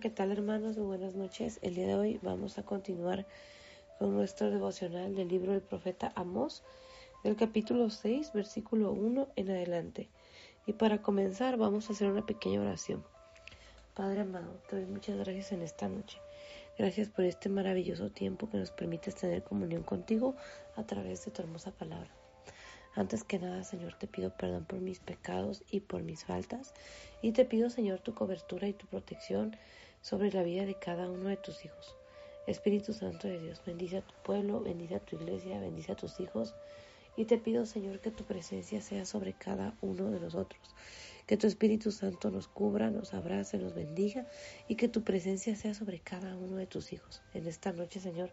¿Qué tal hermanos? Muy buenas noches. El día de hoy vamos a continuar con nuestro devocional del libro del profeta Amós, del capítulo 6, versículo 1 en adelante. Y para comenzar vamos a hacer una pequeña oración. Padre amado, te doy muchas gracias en esta noche. Gracias por este maravilloso tiempo que nos permites tener comunión contigo a través de tu hermosa palabra. Antes que nada, Señor, te pido perdón por mis pecados y por mis faltas. Y te pido, Señor, tu cobertura y tu protección sobre la vida de cada uno de tus hijos. Espíritu Santo de Dios, bendice a tu pueblo, bendice a tu iglesia, bendice a tus hijos. Y te pido, Señor, que tu presencia sea sobre cada uno de nosotros. Que tu Espíritu Santo nos cubra, nos abrace, nos bendiga y que tu presencia sea sobre cada uno de tus hijos. En esta noche, Señor,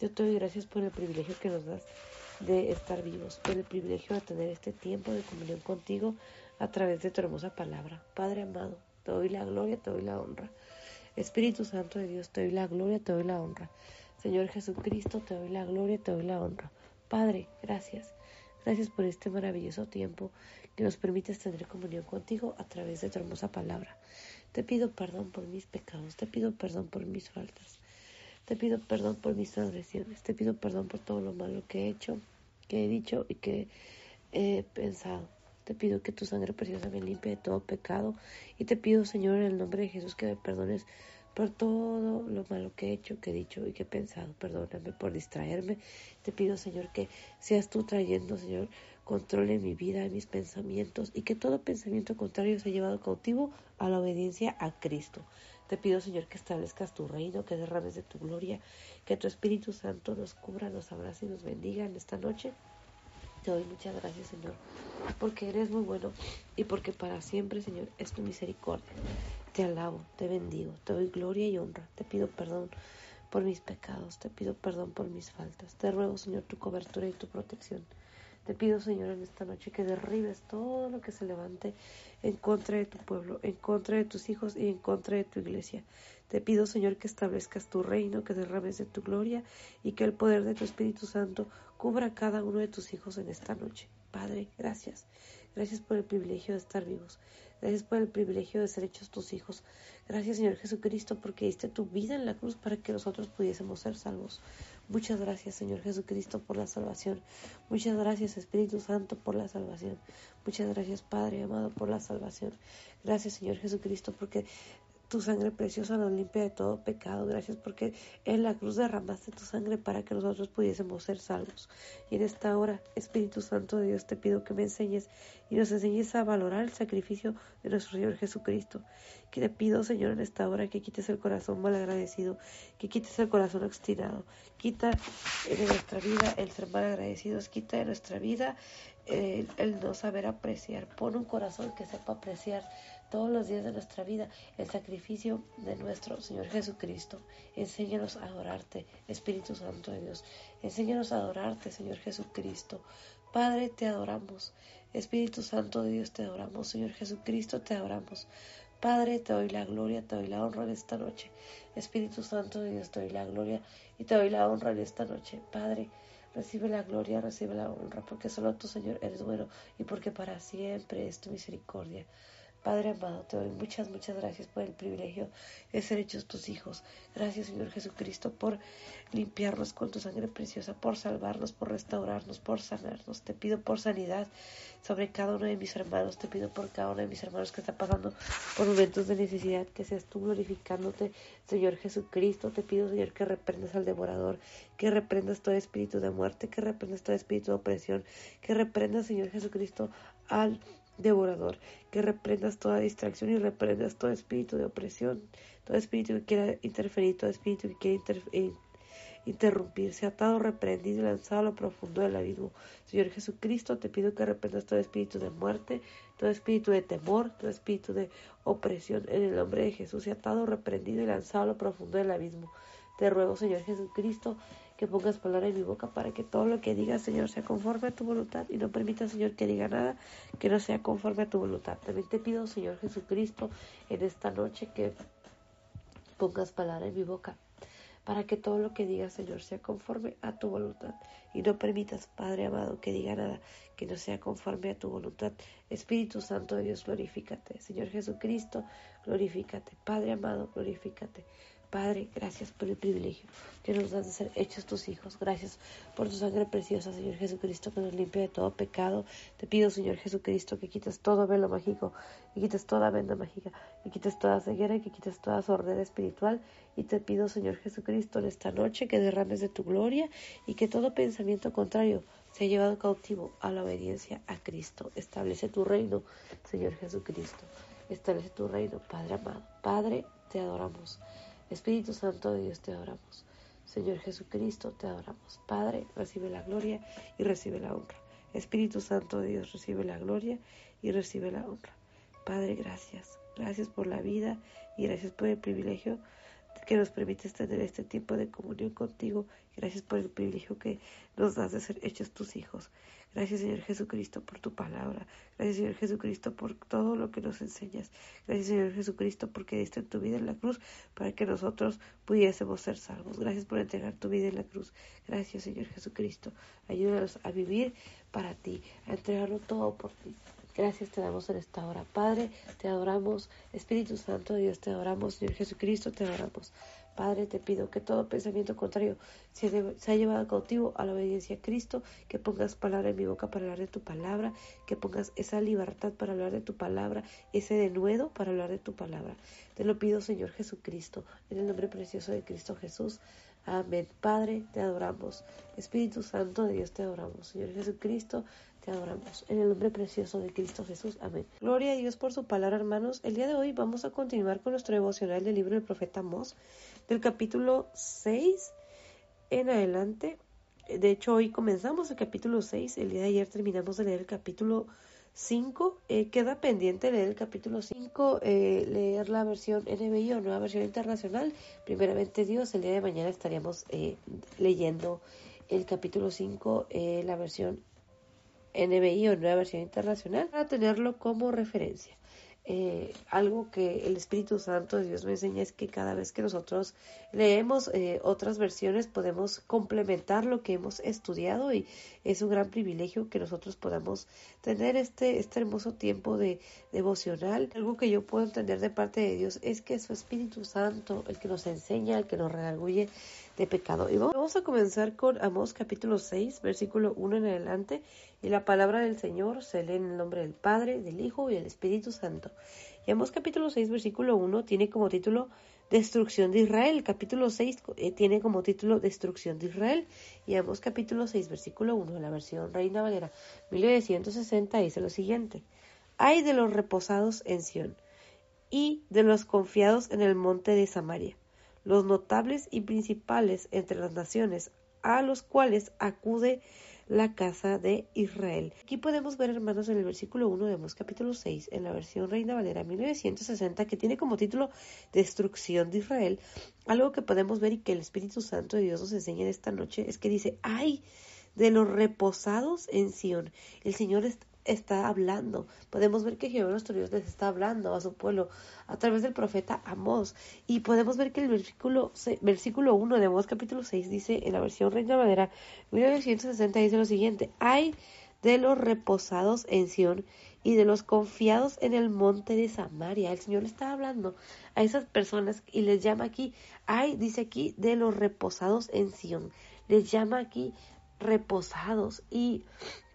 yo te doy gracias por el privilegio que nos das de estar vivos, por el privilegio de tener este tiempo de comunión contigo a través de tu hermosa palabra. Padre amado, te doy la gloria, te doy la honra. Espíritu Santo de Dios, te doy la gloria, te doy la honra. Señor Jesucristo, te doy la gloria, te doy la honra. Padre, gracias. Gracias por este maravilloso tiempo que nos permites tener comunión contigo a través de tu hermosa palabra. Te pido perdón por mis pecados, te pido perdón por mis faltas. Te pido perdón por mis transgresiones, te pido perdón por todo lo malo que he hecho, que he dicho y que he pensado. Te pido que tu sangre preciosa me limpie de todo pecado y te pido, Señor, en el nombre de Jesús, que me perdones por todo lo malo que he hecho, que he dicho y que he pensado. Perdóname por distraerme. Te pido, Señor, que seas tú trayendo, Señor, control en mi vida, en mis pensamientos y que todo pensamiento contrario sea llevado cautivo a la obediencia a Cristo. Te pido, Señor, que establezcas tu reino, que derrames de tu gloria, que tu Espíritu Santo nos cubra, nos abrace y nos bendiga en esta noche. Te doy muchas gracias, Señor, porque eres muy bueno y porque para siempre, Señor, es tu misericordia. Te alabo, te bendigo, te doy gloria y honra. Te pido perdón por mis pecados, te pido perdón por mis faltas. Te ruego, Señor, tu cobertura y tu protección. Te pido, Señor, en esta noche que derribes todo lo que se levante en contra de tu pueblo, en contra de tus hijos y en contra de tu iglesia. Te pido, Señor, que establezcas tu reino, que derrames de tu gloria y que el poder de tu Espíritu Santo cubra a cada uno de tus hijos en esta noche. Padre, gracias. Gracias por el privilegio de estar vivos. Gracias por el privilegio de ser hechos tus hijos. Gracias, Señor Jesucristo, porque diste tu vida en la cruz para que nosotros pudiésemos ser salvos. Muchas gracias, Señor Jesucristo, por la salvación. Muchas gracias, Espíritu Santo, por la salvación. Muchas gracias, Padre amado, por la salvación. Gracias, Señor Jesucristo, porque tu sangre preciosa nos limpia de todo pecado. Gracias porque en la cruz derramaste tu sangre para que nosotros pudiésemos ser salvos. Y en esta hora, Espíritu Santo de Dios, te pido que me enseñes y nos enseñes a valorar el sacrificio de nuestro Señor Jesucristo. Que te pido, Señor, en esta hora que quites el corazón mal agradecido, que quites el corazón obstinado. Quita de nuestra vida el ser mal agradecidos, quita de nuestra vida el, el no saber apreciar. Pon un corazón que sepa apreciar todos los días de nuestra vida el sacrificio de nuestro Señor Jesucristo. Enséñanos a adorarte, Espíritu Santo de Dios. Enséñanos a adorarte, Señor Jesucristo. Padre, te adoramos. Espíritu Santo de Dios, te adoramos. Señor Jesucristo, te adoramos. Padre, te doy la gloria, te doy la honra en esta noche. Espíritu Santo de Dios, te doy la gloria y te doy la honra en esta noche. Padre, recibe la gloria, recibe la honra, porque solo tú, Señor, eres bueno y porque para siempre es tu misericordia. Padre amado, te doy muchas, muchas gracias por el privilegio de ser hechos tus hijos. Gracias, Señor Jesucristo, por limpiarnos con tu sangre preciosa, por salvarnos, por restaurarnos, por sanarnos. Te pido por sanidad sobre cada uno de mis hermanos. Te pido por cada uno de mis hermanos que está pasando por momentos de necesidad, que seas tú glorificándote, Señor Jesucristo. Te pido, Señor, que reprendas al devorador, que reprendas todo espíritu de muerte, que reprendas todo espíritu de opresión, que reprendas, Señor Jesucristo, al devorador, que reprendas toda distracción y reprendas todo espíritu de opresión, todo espíritu que quiera interferir, todo espíritu que quiera interferir interrumpirse, atado, reprendido y lanzado a lo profundo del abismo. Señor Jesucristo, te pido que reprendas todo espíritu de muerte, todo espíritu de temor, todo espíritu de opresión en el nombre de Jesús, y atado, reprendido y lanzado a lo profundo del abismo. Te ruego, Señor Jesucristo, que pongas palabra en mi boca para que todo lo que diga, Señor, sea conforme a tu voluntad y no permita, Señor, que diga nada que no sea conforme a tu voluntad. También te pido, Señor Jesucristo, en esta noche que pongas palabra en mi boca para que todo lo que diga, Señor, sea conforme a tu voluntad. Y no permitas, Padre amado, que diga nada que no sea conforme a tu voluntad Espíritu Santo de Dios, glorifícate. Señor Jesucristo, glorifícate. Padre amado, glorifícate. Padre, gracias por el privilegio que nos das de ser hechos tus hijos. Gracias por tu sangre preciosa, Señor Jesucristo, que nos limpia de todo pecado. Te pido, Señor Jesucristo, que quites todo velo mágico, que quites toda venda mágica, que quites toda ceguera que quites toda sordera espiritual. Y te pido, Señor Jesucristo, en esta noche que derrames de tu gloria y que todo pensamiento contrario sea llevado cautivo a la obediencia a Cristo. Establece tu reino, Señor Jesucristo. Establece tu reino, Padre amado. Padre, te adoramos. Espíritu Santo de Dios, te adoramos. Señor Jesucristo, te adoramos. Padre, recibe la gloria y recibe la honra. Espíritu Santo de Dios, recibe la gloria y recibe la honra. Padre, gracias. Gracias por la vida y gracias por el privilegio que nos permites tener este tiempo de comunión contigo. Gracias por el privilegio que nos das de ser hechos tus hijos. Gracias Señor Jesucristo por tu palabra. Gracias Señor Jesucristo por todo lo que nos enseñas. Gracias Señor Jesucristo porque diste tu vida en la cruz para que nosotros pudiésemos ser salvos. Gracias por entregar tu vida en la cruz. Gracias Señor Jesucristo. Ayúdanos a vivir para ti, a entregarlo todo por ti. Gracias te damos en esta hora. Padre, te adoramos. Espíritu Santo de Dios, te adoramos. Señor Jesucristo, te adoramos. Padre, te pido que todo pensamiento contrario se, llevado cautivo a la obediencia a Cristo, que pongas palabra en mi boca para hablar de tu palabra, que pongas esa libertad para hablar de tu palabra, ese denuedo para hablar de tu palabra. Te lo pido, Señor Jesucristo, en el nombre precioso de Cristo Jesús. Amén. Padre, te adoramos. Espíritu Santo de Dios, te adoramos. Señor Jesucristo, te adoramos. En el nombre precioso de Cristo Jesús. Amén. Gloria a Dios por su palabra, hermanos. El día de hoy vamos a continuar con nuestro devocional del libro del profeta Mos, del capítulo 6 en adelante. De hecho, hoy comenzamos el capítulo 6. El día de ayer terminamos de leer el capítulo 5. Eh, queda pendiente leer el capítulo 5, eh, leer la versión NBI o nueva versión internacional. Primeramente Dios, el día de mañana estaríamos eh, leyendo el capítulo 5, la versión NBI o Nueva Versión Internacional para tenerlo como referencia. Eh, algo que el Espíritu Santo de Dios me enseña es que cada vez que nosotros leemos eh, otras versiones podemos complementar lo que hemos estudiado y es un gran privilegio que nosotros podamos tener este, este hermoso tiempo de devocional. Algo que yo puedo entender de parte de Dios es que su Espíritu Santo el que nos enseña, el que nos redarguye de pecado. Y vamos a comenzar con Amós capítulo 6, versículo 1 en adelante. Y la palabra del Señor se lee en el nombre del Padre, del Hijo y del Espíritu Santo. Y Amós capítulo 6, versículo 1 tiene como título Destrucción de Israel. Capítulo 6 eh, tiene como título Destrucción de Israel. Y Amós capítulo 6, versículo 1, en la versión Reina Valera 1960, dice lo siguiente. Hay de los reposados en Sión y de los confiados en el monte de Samaria los notables y principales entre las naciones, a los cuales acude la casa de Israel. Aquí podemos ver, hermanos, en el versículo 1 de Amos capítulo 6, en la versión Reina Valera 1960, que tiene como título Destrucción de Israel. Algo que podemos ver y que el Espíritu Santo de Dios nos enseña en esta noche es que dice, ay de los reposados en Sión. El Señor está hablando. Podemos ver que Jehová nuestro Dios les está hablando a su pueblo a través del profeta Amós. Y podemos ver que el versículo, versículo 1 de Amós capítulo 6 dice en la versión Reina Madera 1960 dice lo siguiente, hay de los reposados en Sión y de los confiados en el monte de Samaria. El Señor está hablando a esas personas y les llama aquí, hay, dice aquí, de los reposados en Sión. Les llama aquí reposados y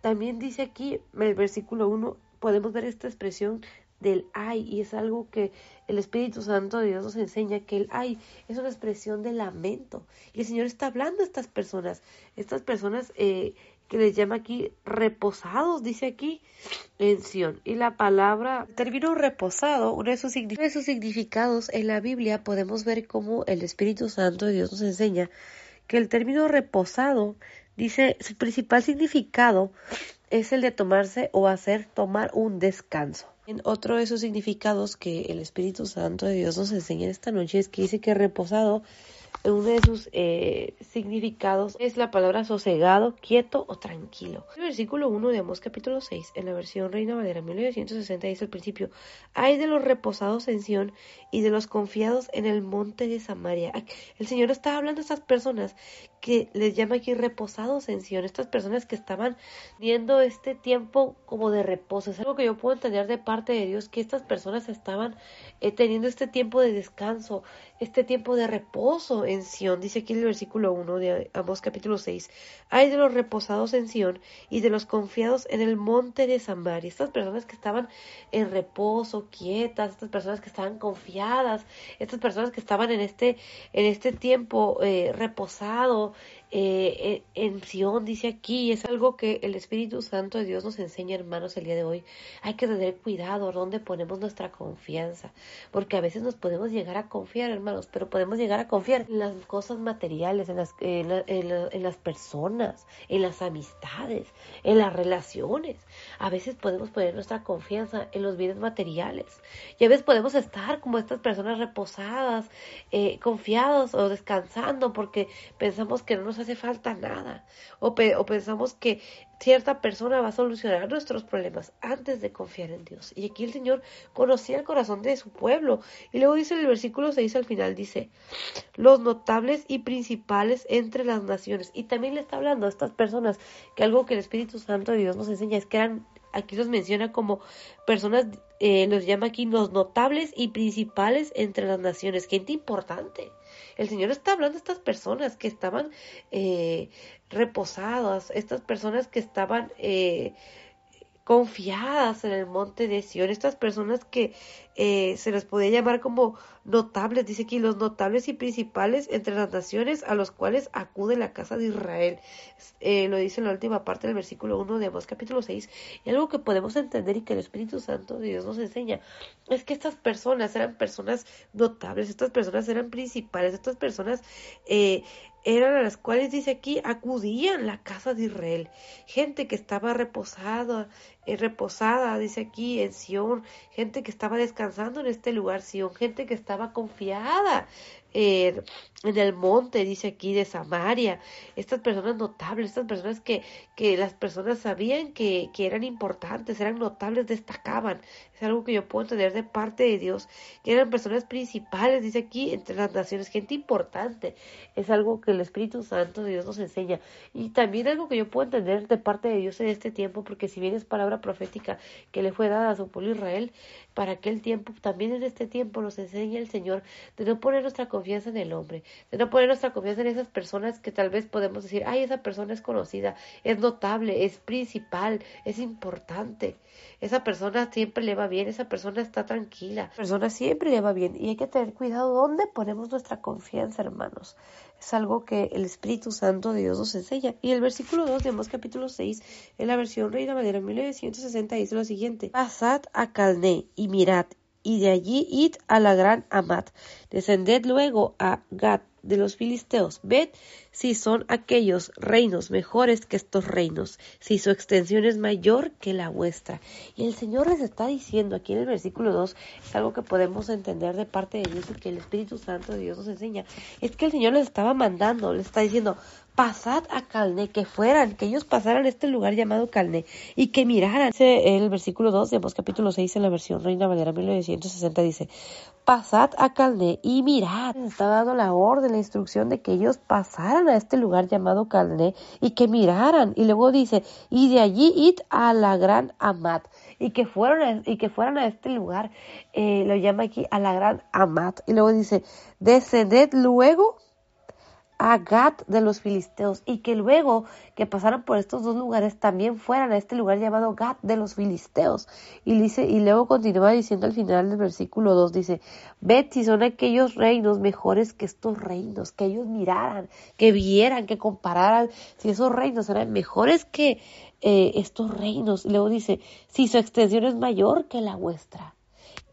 también dice aquí, en el versículo 1, podemos ver esta expresión del ay, y es algo que el Espíritu Santo de Dios nos enseña, que el ay es una expresión de lamento. Y el Señor está hablando a estas personas, estas personas eh, que les llama aquí reposados, dice aquí en Sion. Y la palabra, el término reposado, uno de sus, de sus significados en la Biblia, podemos ver cómo el Espíritu Santo de Dios nos enseña que el término reposado Dice, su principal significado es el de tomarse o hacer tomar un descanso. En otro de esos significados que el Espíritu Santo de Dios nos enseña esta noche es que dice que reposado uno de sus eh, significados es la palabra sosegado, quieto o tranquilo. Versículo 1 de Amós capítulo 6, en la versión Reina Valera 1960, dice al principio, hay de los reposados en Sión y de los confiados en el monte de Samaria. El Señor está hablando a estas personas que les llama aquí reposados en Sión, estas personas que estaban viendo este tiempo como de reposo. Es algo que yo puedo entender de parte de Dios, que estas personas estaban eh, teniendo este tiempo de descanso, este tiempo de reposo en Sión. Dice aquí el versículo 1 de Amós capítulo 6. Hay de los reposados en Sión y de los confiados en el monte de Samaria. Estas personas que estaban en reposo, quietas, estas personas que estaban confiadas, estas personas que estaban en este, en este tiempo eh, reposado, eh, en Sion, dice aquí, es algo que el Espíritu Santo de Dios nos enseña, hermanos, el día de hoy. Hay que tener cuidado donde ponemos nuestra confianza, porque a veces nos podemos llegar a confiar, hermanos, pero podemos llegar a confiar en las cosas materiales, en las, en, las personas, en las amistades, en las relaciones. A veces podemos poner nuestra confianza en los bienes materiales y a veces podemos estar como estas personas reposadas, eh, confiados o descansando porque pensamos que no nos hace falta nada. O, pensamos que cierta persona va a solucionar nuestros problemas antes de confiar en Dios. Y aquí el Señor conocía el corazón de su pueblo. Y luego dice en el versículo 6 al final, dice, los notables y principales entre las naciones. Y también le está hablando a estas personas que algo que el Espíritu Santo de Dios nos enseña es que eran aquí los menciona como personas, eh, los llama aquí los notables y principales entre las naciones, gente importante. El Señor está hablando de estas personas que estaban eh, reposadas, estas personas que estaban eh, confiadas en el monte de Sion, estas personas que eh, se les podía llamar como notables, dice aquí, los notables y principales entre las naciones a los cuales acude la casa de Israel. Eh, lo dice en la última parte del versículo 1 de Amós capítulo 6. Y algo que podemos entender y que el Espíritu Santo de Dios nos enseña es que estas personas eran personas notables, estas personas eran principales, estas personas eh, eran a las cuales dice aquí acudían la casa de Israel, gente que estaba reposada, eh, reposada, dice aquí en Sion, gente que estaba descansando en este lugar, Sion, gente que estaba confiada en el monte, dice aquí, de Samaria, estas personas notables, estas personas que, que las personas sabían que, que eran importantes, eran notables, destacaban. Es algo que yo puedo entender de parte de Dios, que eran personas principales, dice aquí, entre las naciones, gente importante. Es algo que el Espíritu Santo de Dios nos enseña. Y también algo que yo puedo entender de parte de Dios en este tiempo, porque si bien es palabra profética que le fue dada a su pueblo Israel, para aquel tiempo, también en este tiempo nos enseña el Señor de no poner nuestra confianza en el hombre, de no poner nuestra confianza en esas personas que tal vez podemos decir, ay, esa persona es conocida, es notable, es principal, es importante. Esa persona siempre le va bien, esa persona está tranquila, esa persona siempre le va bien y hay que tener cuidado dónde ponemos nuestra confianza, hermanos. Es algo que el Espíritu Santo de Dios nos enseña. Y el versículo 2 de capítulo 6, en la versión Reina Madera 1960, dice lo siguiente: Pasad a Calné y mirad y de allí id a la gran Amat. Descended luego a Gat de los filisteos. Ved si son aquellos reinos mejores que estos reinos, si su extensión es mayor que la vuestra. Y el Señor les está diciendo aquí en el versículo 2, es algo que podemos entender de parte de Dios y que el Espíritu Santo de Dios nos enseña, es que el Señor les estaba mandando, les está diciendo, pasad a Calné, que fueran, que ellos pasaran a este lugar llamado Calné y que miraran. Dice el versículo 2 de Vos capítulo 6 en la versión Reina Valera 1960 dice, pasad a Calné y mirad. Está dando la orden, la instrucción de que ellos pasaran a este lugar llamado Calné y que miraran. Y luego dice, y de allí id a la gran Amat y que fueron y que fueran a este lugar, eh, lo llama aquí a la gran Amat. Y luego dice, descended luego a Gat de los filisteos y que luego que pasaran por estos dos lugares también fueran a este lugar llamado Gat de los filisteos. Y dice, y luego continúa diciendo al final del versículo 2, dice, ved si son aquellos reinos mejores que estos reinos, que ellos miraran, que vieran, que compararan si esos reinos eran mejores que eh, estos reinos. Y luego dice, si su extensión es mayor que la vuestra.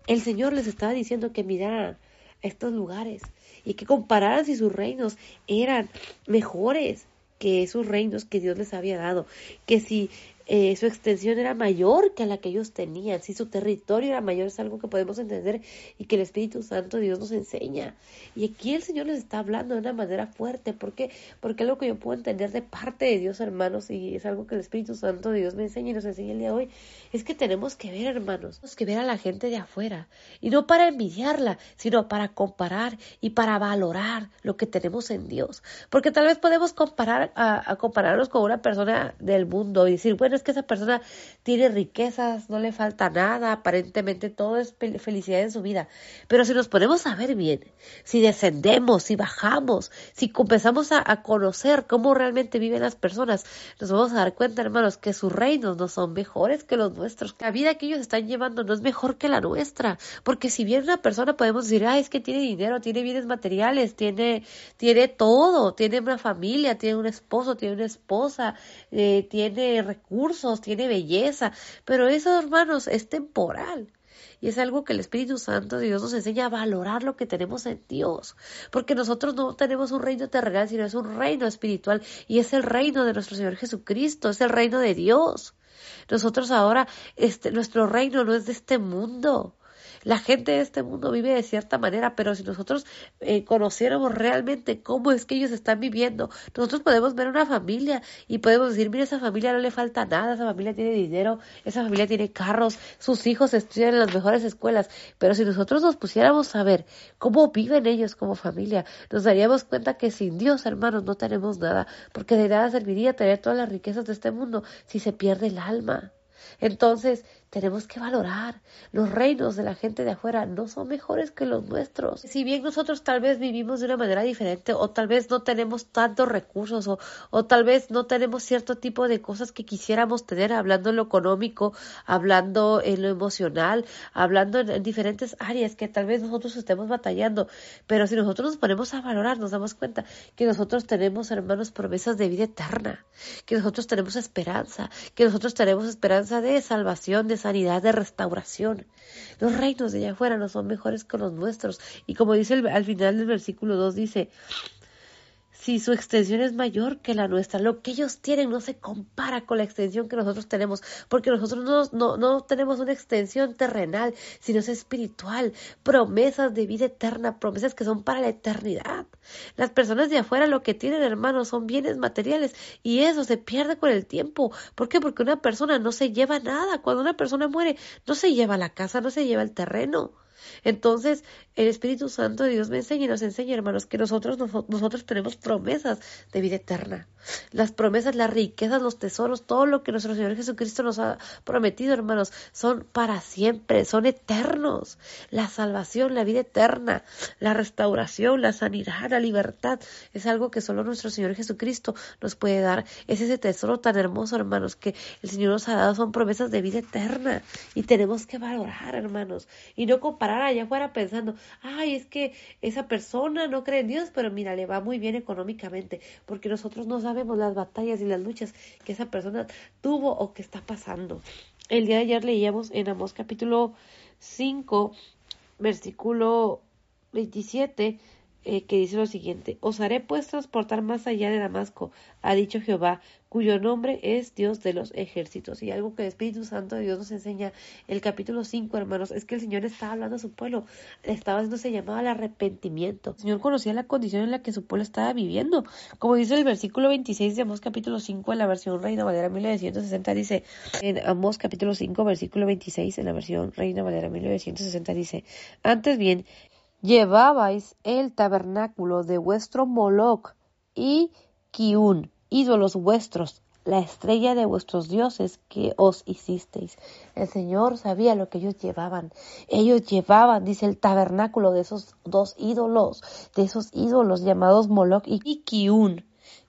El Señor les estaba diciendo que miraran estos lugares y que compararan si sus reinos eran mejores que esos reinos que Dios les había dado, que si eh, su extensión era mayor que la que ellos tenían, si su territorio era mayor, es algo que podemos entender y que el Espíritu Santo Dios nos enseña. Y aquí el Señor les está hablando de una manera fuerte, ¿por qué? Porque es lo que yo puedo entender de parte de Dios, hermanos, y es algo que el Espíritu Santo Dios me enseña y nos enseña el día de hoy, es que tenemos que ver, hermanos, tenemos que ver a la gente de afuera, y no para envidiarla, sino para comparar y para valorar lo que tenemos en Dios. Porque tal vez podemos comparar a, a compararnos con una persona del mundo y decir, bueno, es que esa persona tiene riquezas, no le falta nada, aparentemente todo es felicidad en su vida. Pero si nos ponemos a ver bien, si descendemos, si bajamos, si comenzamos a, a conocer cómo realmente viven las personas, nos vamos a dar cuenta, hermanos, que sus reinos no son mejores que los nuestros. La vida que ellos están llevando no es mejor que la nuestra. Porque si bien una persona podemos decir, ah, es que tiene dinero, tiene bienes materiales, tiene, tiene todo, tiene una familia, tiene un esposo, tiene una esposa, eh, tiene recursos, tiene belleza, pero eso, hermanos, es temporal. Y es algo que el Espíritu Santo de Dios nos enseña a valorar lo que tenemos en Dios. Porque nosotros no tenemos un reino terrenal, sino es un reino espiritual. Y es el reino de nuestro Señor Jesucristo, es el reino de Dios. Nosotros ahora, este, nuestro reino no es de este mundo. La gente de este mundo vive de cierta manera, pero si nosotros eh, conociéramos realmente cómo es que ellos están viviendo, nosotros podemos ver una familia y podemos decir, mira, esa familia no le falta nada, esa familia tiene dinero, esa familia tiene carros, sus hijos estudian en las mejores escuelas, pero si nosotros nos pusiéramos a ver cómo viven ellos como familia, nos daríamos cuenta que sin Dios, hermanos, no tenemos nada, porque de nada serviría tener todas las riquezas de este mundo si se pierde el alma. Entonces, tenemos que valorar. Los reinos de la gente de afuera no son mejores que los nuestros. Si bien nosotros tal vez vivimos de una manera diferente o tal vez no tenemos tantos recursos o, o tal vez no tenemos cierto tipo de cosas que quisiéramos tener hablando en lo económico, hablando en lo emocional, hablando en, diferentes áreas que tal vez nosotros estemos batallando. Pero si nosotros nos ponemos a valorar, nos damos cuenta que nosotros tenemos, hermanos, promesas de vida eterna, que nosotros tenemos esperanza, que nosotros tenemos esperanza de salvación, de sanidad, de restauración. Los reinos de allá afuera no son mejores que los nuestros. Y como dice al final del versículo 2, dice, si su extensión es mayor que la nuestra. Lo que ellos tienen no se compara con la extensión que nosotros tenemos, porque nosotros no, no, no, tenemos una extensión terrenal, sino es espiritual, promesas de vida eterna, promesas que son para la eternidad. Las personas de afuera lo que tienen, hermanos, son bienes materiales y eso se pierde con el tiempo. ¿Por qué? Porque una persona no se lleva nada. Cuando una persona muere, no se lleva la casa, no se lleva el terreno. Entonces, el Espíritu Santo de Dios me enseña y nos enseña, hermanos, que nosotros, nosotros tenemos promesas de vida eterna. Las promesas, las riquezas, los tesoros, todo lo que nuestro Señor Jesucristo nos ha prometido, hermanos, son para siempre, son eternos. La salvación, la vida eterna, la restauración, la sanidad, la libertad, es algo que solo nuestro Señor Jesucristo nos puede dar. Es ese tesoro tan hermoso, hermanos, que el Señor nos ha dado, son promesas de vida eterna. Y tenemos que valorar, hermanos, y no comparar allá afuera pensando, ay, es que esa persona no cree en Dios, pero mira, le va muy bien económicamente, porque nosotros no sabemos las batallas y las luchas que esa persona tuvo o que está pasando. El día de ayer leíamos en Amós capítulo 5, versículo 27, eh, que dice lo siguiente, os haré pues transportar más allá de Damasco, ha dicho Jehová, cuyo nombre es Dios de los ejércitos. Y algo que el Espíritu Santo de Dios nos enseña, el capítulo 5, hermanos, es que el Señor estaba hablando a su pueblo, estaba haciendo se llamaba al arrepentimiento. El Señor conocía la condición en la que su pueblo estaba viviendo. Como dice el versículo 26 de Amós capítulo 5 en la versión Reina Valera 1960, dice, en Amós capítulo 5, versículo 26 en la versión Reina Valera 1960, dice, antes bien, llevabais el tabernáculo de vuestro Moloch y Kiun, ídolos vuestros, la estrella de vuestros dioses que os hicisteis. El Señor sabía lo que ellos llevaban. Ellos llevaban, dice el tabernáculo de esos dos ídolos, de esos ídolos llamados Moloch y Kiun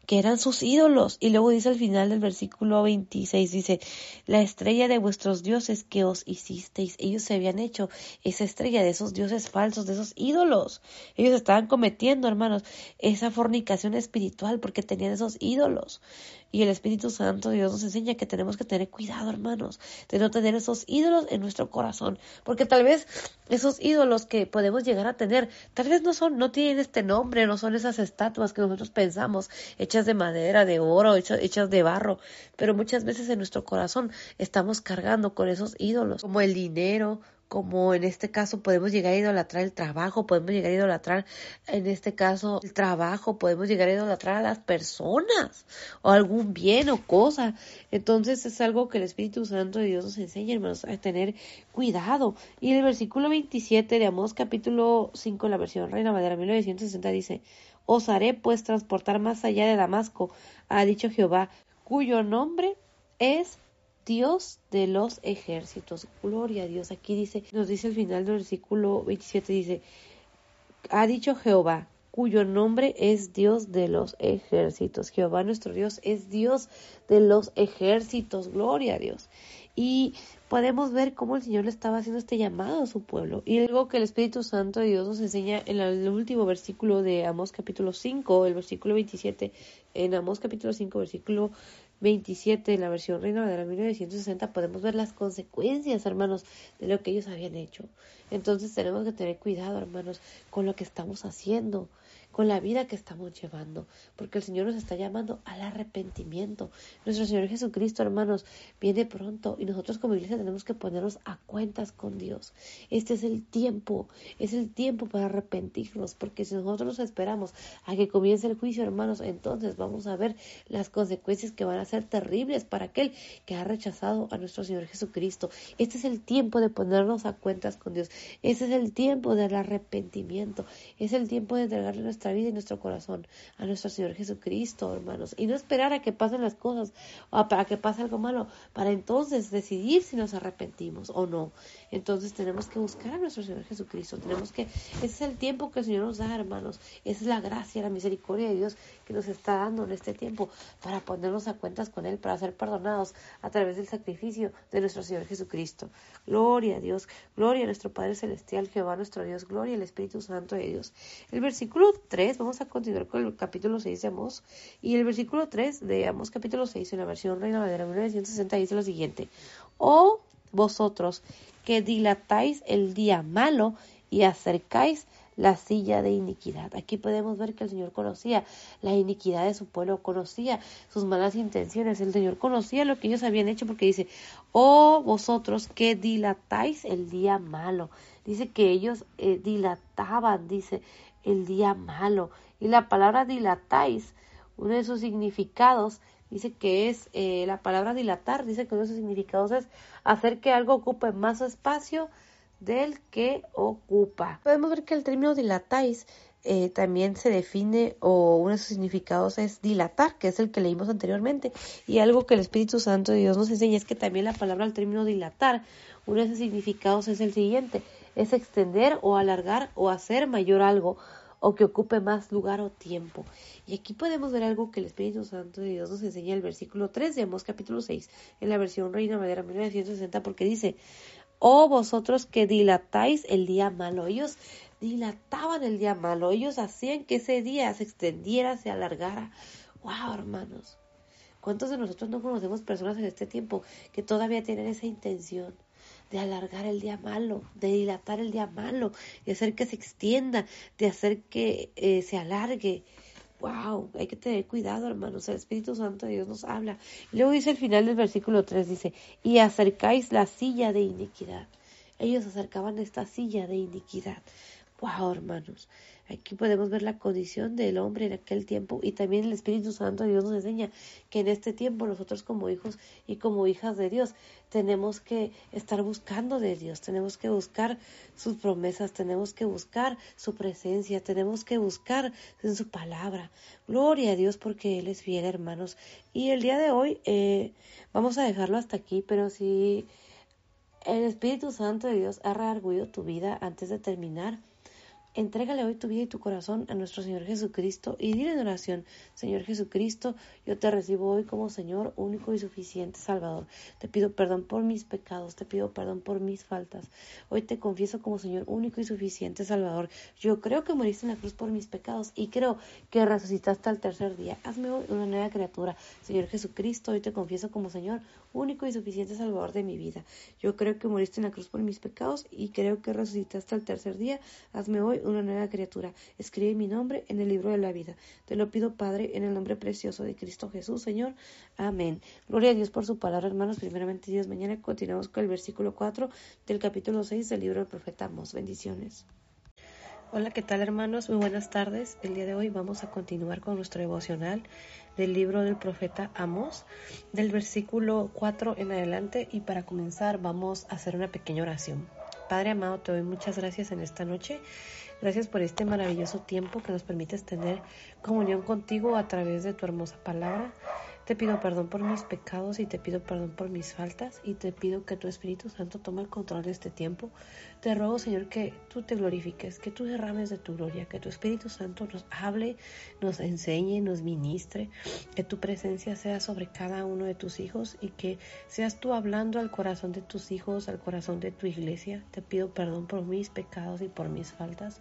que eran sus ídolos. Y luego dice al final del versículo 26, dice, la estrella de vuestros dioses que os hicisteis. Ellos se habían hecho esa estrella de esos dioses falsos, de esos ídolos. Ellos estaban cometiendo, hermanos, esa fornicación espiritual porque tenían esos ídolos. Y el Espíritu Santo Dios nos enseña que tenemos que tener cuidado, hermanos, de no tener esos ídolos en nuestro corazón, porque tal vez esos ídolos que podemos llegar a tener, tal vez no son, no tienen este nombre, no son esas estatuas que nosotros pensamos, hechas de madera, de oro, hechas, hechas de barro, pero muchas veces en nuestro corazón estamos cargando con esos ídolos, como el dinero, como en este caso podemos llegar a idolatrar el trabajo, podemos llegar a idolatrar en este caso el trabajo, podemos llegar a idolatrar a las personas o algún bien o cosa. Entonces es algo que el Espíritu Santo de Dios nos enseña, hermanos, a tener cuidado. Y en el versículo 27 de Amós capítulo 5, la versión Reina Madera 1960 dice, Os haré pues transportar más allá de Damasco, ha dicho Jehová, cuyo nombre es Dios de los ejércitos. Gloria a Dios. Aquí dice, nos dice el final del versículo 27, dice, ha dicho Jehová, cuyo nombre es Dios de los ejércitos. Jehová nuestro Dios es Dios de los ejércitos. Gloria a Dios. Y podemos ver cómo el Señor le estaba haciendo este llamado a su pueblo. Y algo que el Espíritu Santo de Dios nos enseña en el último versículo de Amós capítulo 5, el versículo 27, en Amós capítulo 5, versículo 27, en la versión Reina de la 1960, podemos ver las consecuencias, hermanos, de lo que ellos habían hecho. Entonces tenemos que tener cuidado, hermanos, con lo que estamos haciendo con la vida que estamos llevando, porque el Señor nos está llamando al arrepentimiento. Nuestro Señor Jesucristo, hermanos, viene pronto y nosotros como iglesia tenemos que ponernos a cuentas con Dios. Este es el tiempo, es el tiempo para arrepentirnos, porque si nosotros nos esperamos a que comience el juicio, hermanos, entonces vamos a ver las consecuencias que van a ser terribles para aquel que ha rechazado a nuestro Señor Jesucristo. Este es el tiempo de ponernos a cuentas con Dios. Este es el tiempo del arrepentimiento. Es el tiempo de entregarle nuestra vida y nuestro corazón a nuestro Señor Jesucristo, hermanos, y no esperar a que pasen las cosas o para que pase algo malo, para entonces decidir si nos arrepentimos o no. Entonces tenemos que buscar a nuestro Señor Jesucristo, tenemos que, ese es el tiempo que el Señor nos da, hermanos, esa es la gracia, la misericordia de Dios que nos está dando en este tiempo para ponernos a cuentas con Él, para ser perdonados a través del sacrificio de nuestro Señor Jesucristo. Gloria a Dios, gloria a nuestro Padre Celestial, Jehová nuestro Dios, gloria al Espíritu Santo de Dios. El versículo 3, vamos a continuar con el capítulo 6 de Amós, y el versículo 3 de Amós capítulo 6 en la versión Reina Valera 1960 dice lo siguiente, oh vosotros que dilatáis el día malo y acercáis la silla de iniquidad. Aquí podemos ver que el Señor conocía la iniquidad de su pueblo, conocía sus malas intenciones, el Señor conocía lo que ellos habían hecho porque dice, oh vosotros que dilatáis el día malo. Dice que ellos eh, dilataban, dice, el día malo. Y la palabra dilatáis, uno de sus significados, dice que es eh, la palabra dilatar, dice que uno de sus significados es hacer que algo ocupe más espacio del que ocupa. Podemos ver que el término dilatáis eh, también se define o uno de sus significados es dilatar, que es el que leímos anteriormente. Y algo que el Espíritu Santo de Dios nos enseña es que también la palabra, el término dilatar, uno de sus significados es el siguiente, es extender o alargar o hacer mayor algo o que ocupe más lugar o tiempo. Y aquí podemos ver algo que el Espíritu Santo de Dios nos enseña en el versículo 3 de Amós capítulo 6, en la versión Reina Madera 1960, porque dice, oh vosotros que dilatáis el día malo. Ellos dilataban el día malo, ellos hacían que ese día se extendiera, se alargara. Wow, hermanos. ¿Cuántos de nosotros no conocemos personas en este tiempo que todavía tienen esa intención? De alargar el día malo, de dilatar el día malo, de hacer que se extienda, de hacer que eh, se alargue. Wow, hay que tener cuidado, hermanos. El Espíritu Santo de Dios nos habla. Luego dice el final del versículo 3, dice, y acercáis la silla de iniquidad. Ellos acercaban esta silla de iniquidad. Wow, hermanos. Aquí podemos ver la condición del hombre en aquel tiempo y también el Espíritu Santo de Dios nos enseña que en este tiempo nosotros como hijos y como hijas de Dios tenemos que estar buscando de Dios, tenemos que buscar sus promesas, tenemos que buscar su presencia, tenemos que buscar en su palabra. Gloria a Dios porque Él es fiel, hermanos. Y el día de hoy eh, vamos a dejarlo hasta aquí, pero si el Espíritu Santo de Dios ha reargüido tu vida antes de terminar, Entrégale hoy tu vida y tu corazón a nuestro Señor Jesucristo y dile en oración, Señor Jesucristo, yo te recibo hoy como Señor único y suficiente Salvador. Te pido perdón por mis pecados, te pido perdón por mis faltas. Hoy te confieso como Señor único y suficiente Salvador. Yo creo que moriste en la cruz por mis pecados y creo que resucitaste al tercer día. Hazme hoy una nueva criatura. Señor Jesucristo, hoy te confieso como Señor único y suficiente Salvador de mi vida. Yo creo que moriste en la cruz por mis pecados y creo que resucitaste al tercer día. Hazme hoy una nueva criatura. Escribe mi nombre en el libro de la vida. Te lo pido, Padre, en el nombre precioso de Cristo Jesús, Señor. Amén. Gloria a Dios por su palabra, hermanos. Primeramente, Dios, mañana continuamos con el versículo 4 del capítulo 6 del libro del profeta Amos. Bendiciones. Hola, ¿qué tal hermanos? Muy buenas tardes. El día de hoy vamos a continuar con nuestro devocional del libro del profeta Amos, del versículo 4 en adelante. Y para comenzar vamos a hacer una pequeña oración. Padre amado, te doy muchas gracias en esta noche. Gracias por este maravilloso tiempo que nos permites tener comunión contigo a través de tu hermosa palabra. Te pido perdón por mis pecados y te pido perdón por mis faltas y te pido que tu Espíritu Santo tome el control de este tiempo. Te ruego, Señor, que tú te glorifiques, que tú derrames de tu gloria, que tu Espíritu Santo nos hable, nos enseñe, nos ministre, que tu presencia sea sobre cada uno de tus hijos y que seas tú hablando al corazón de tus hijos, al corazón de tu iglesia. Te pido perdón por mis pecados y por mis faltas.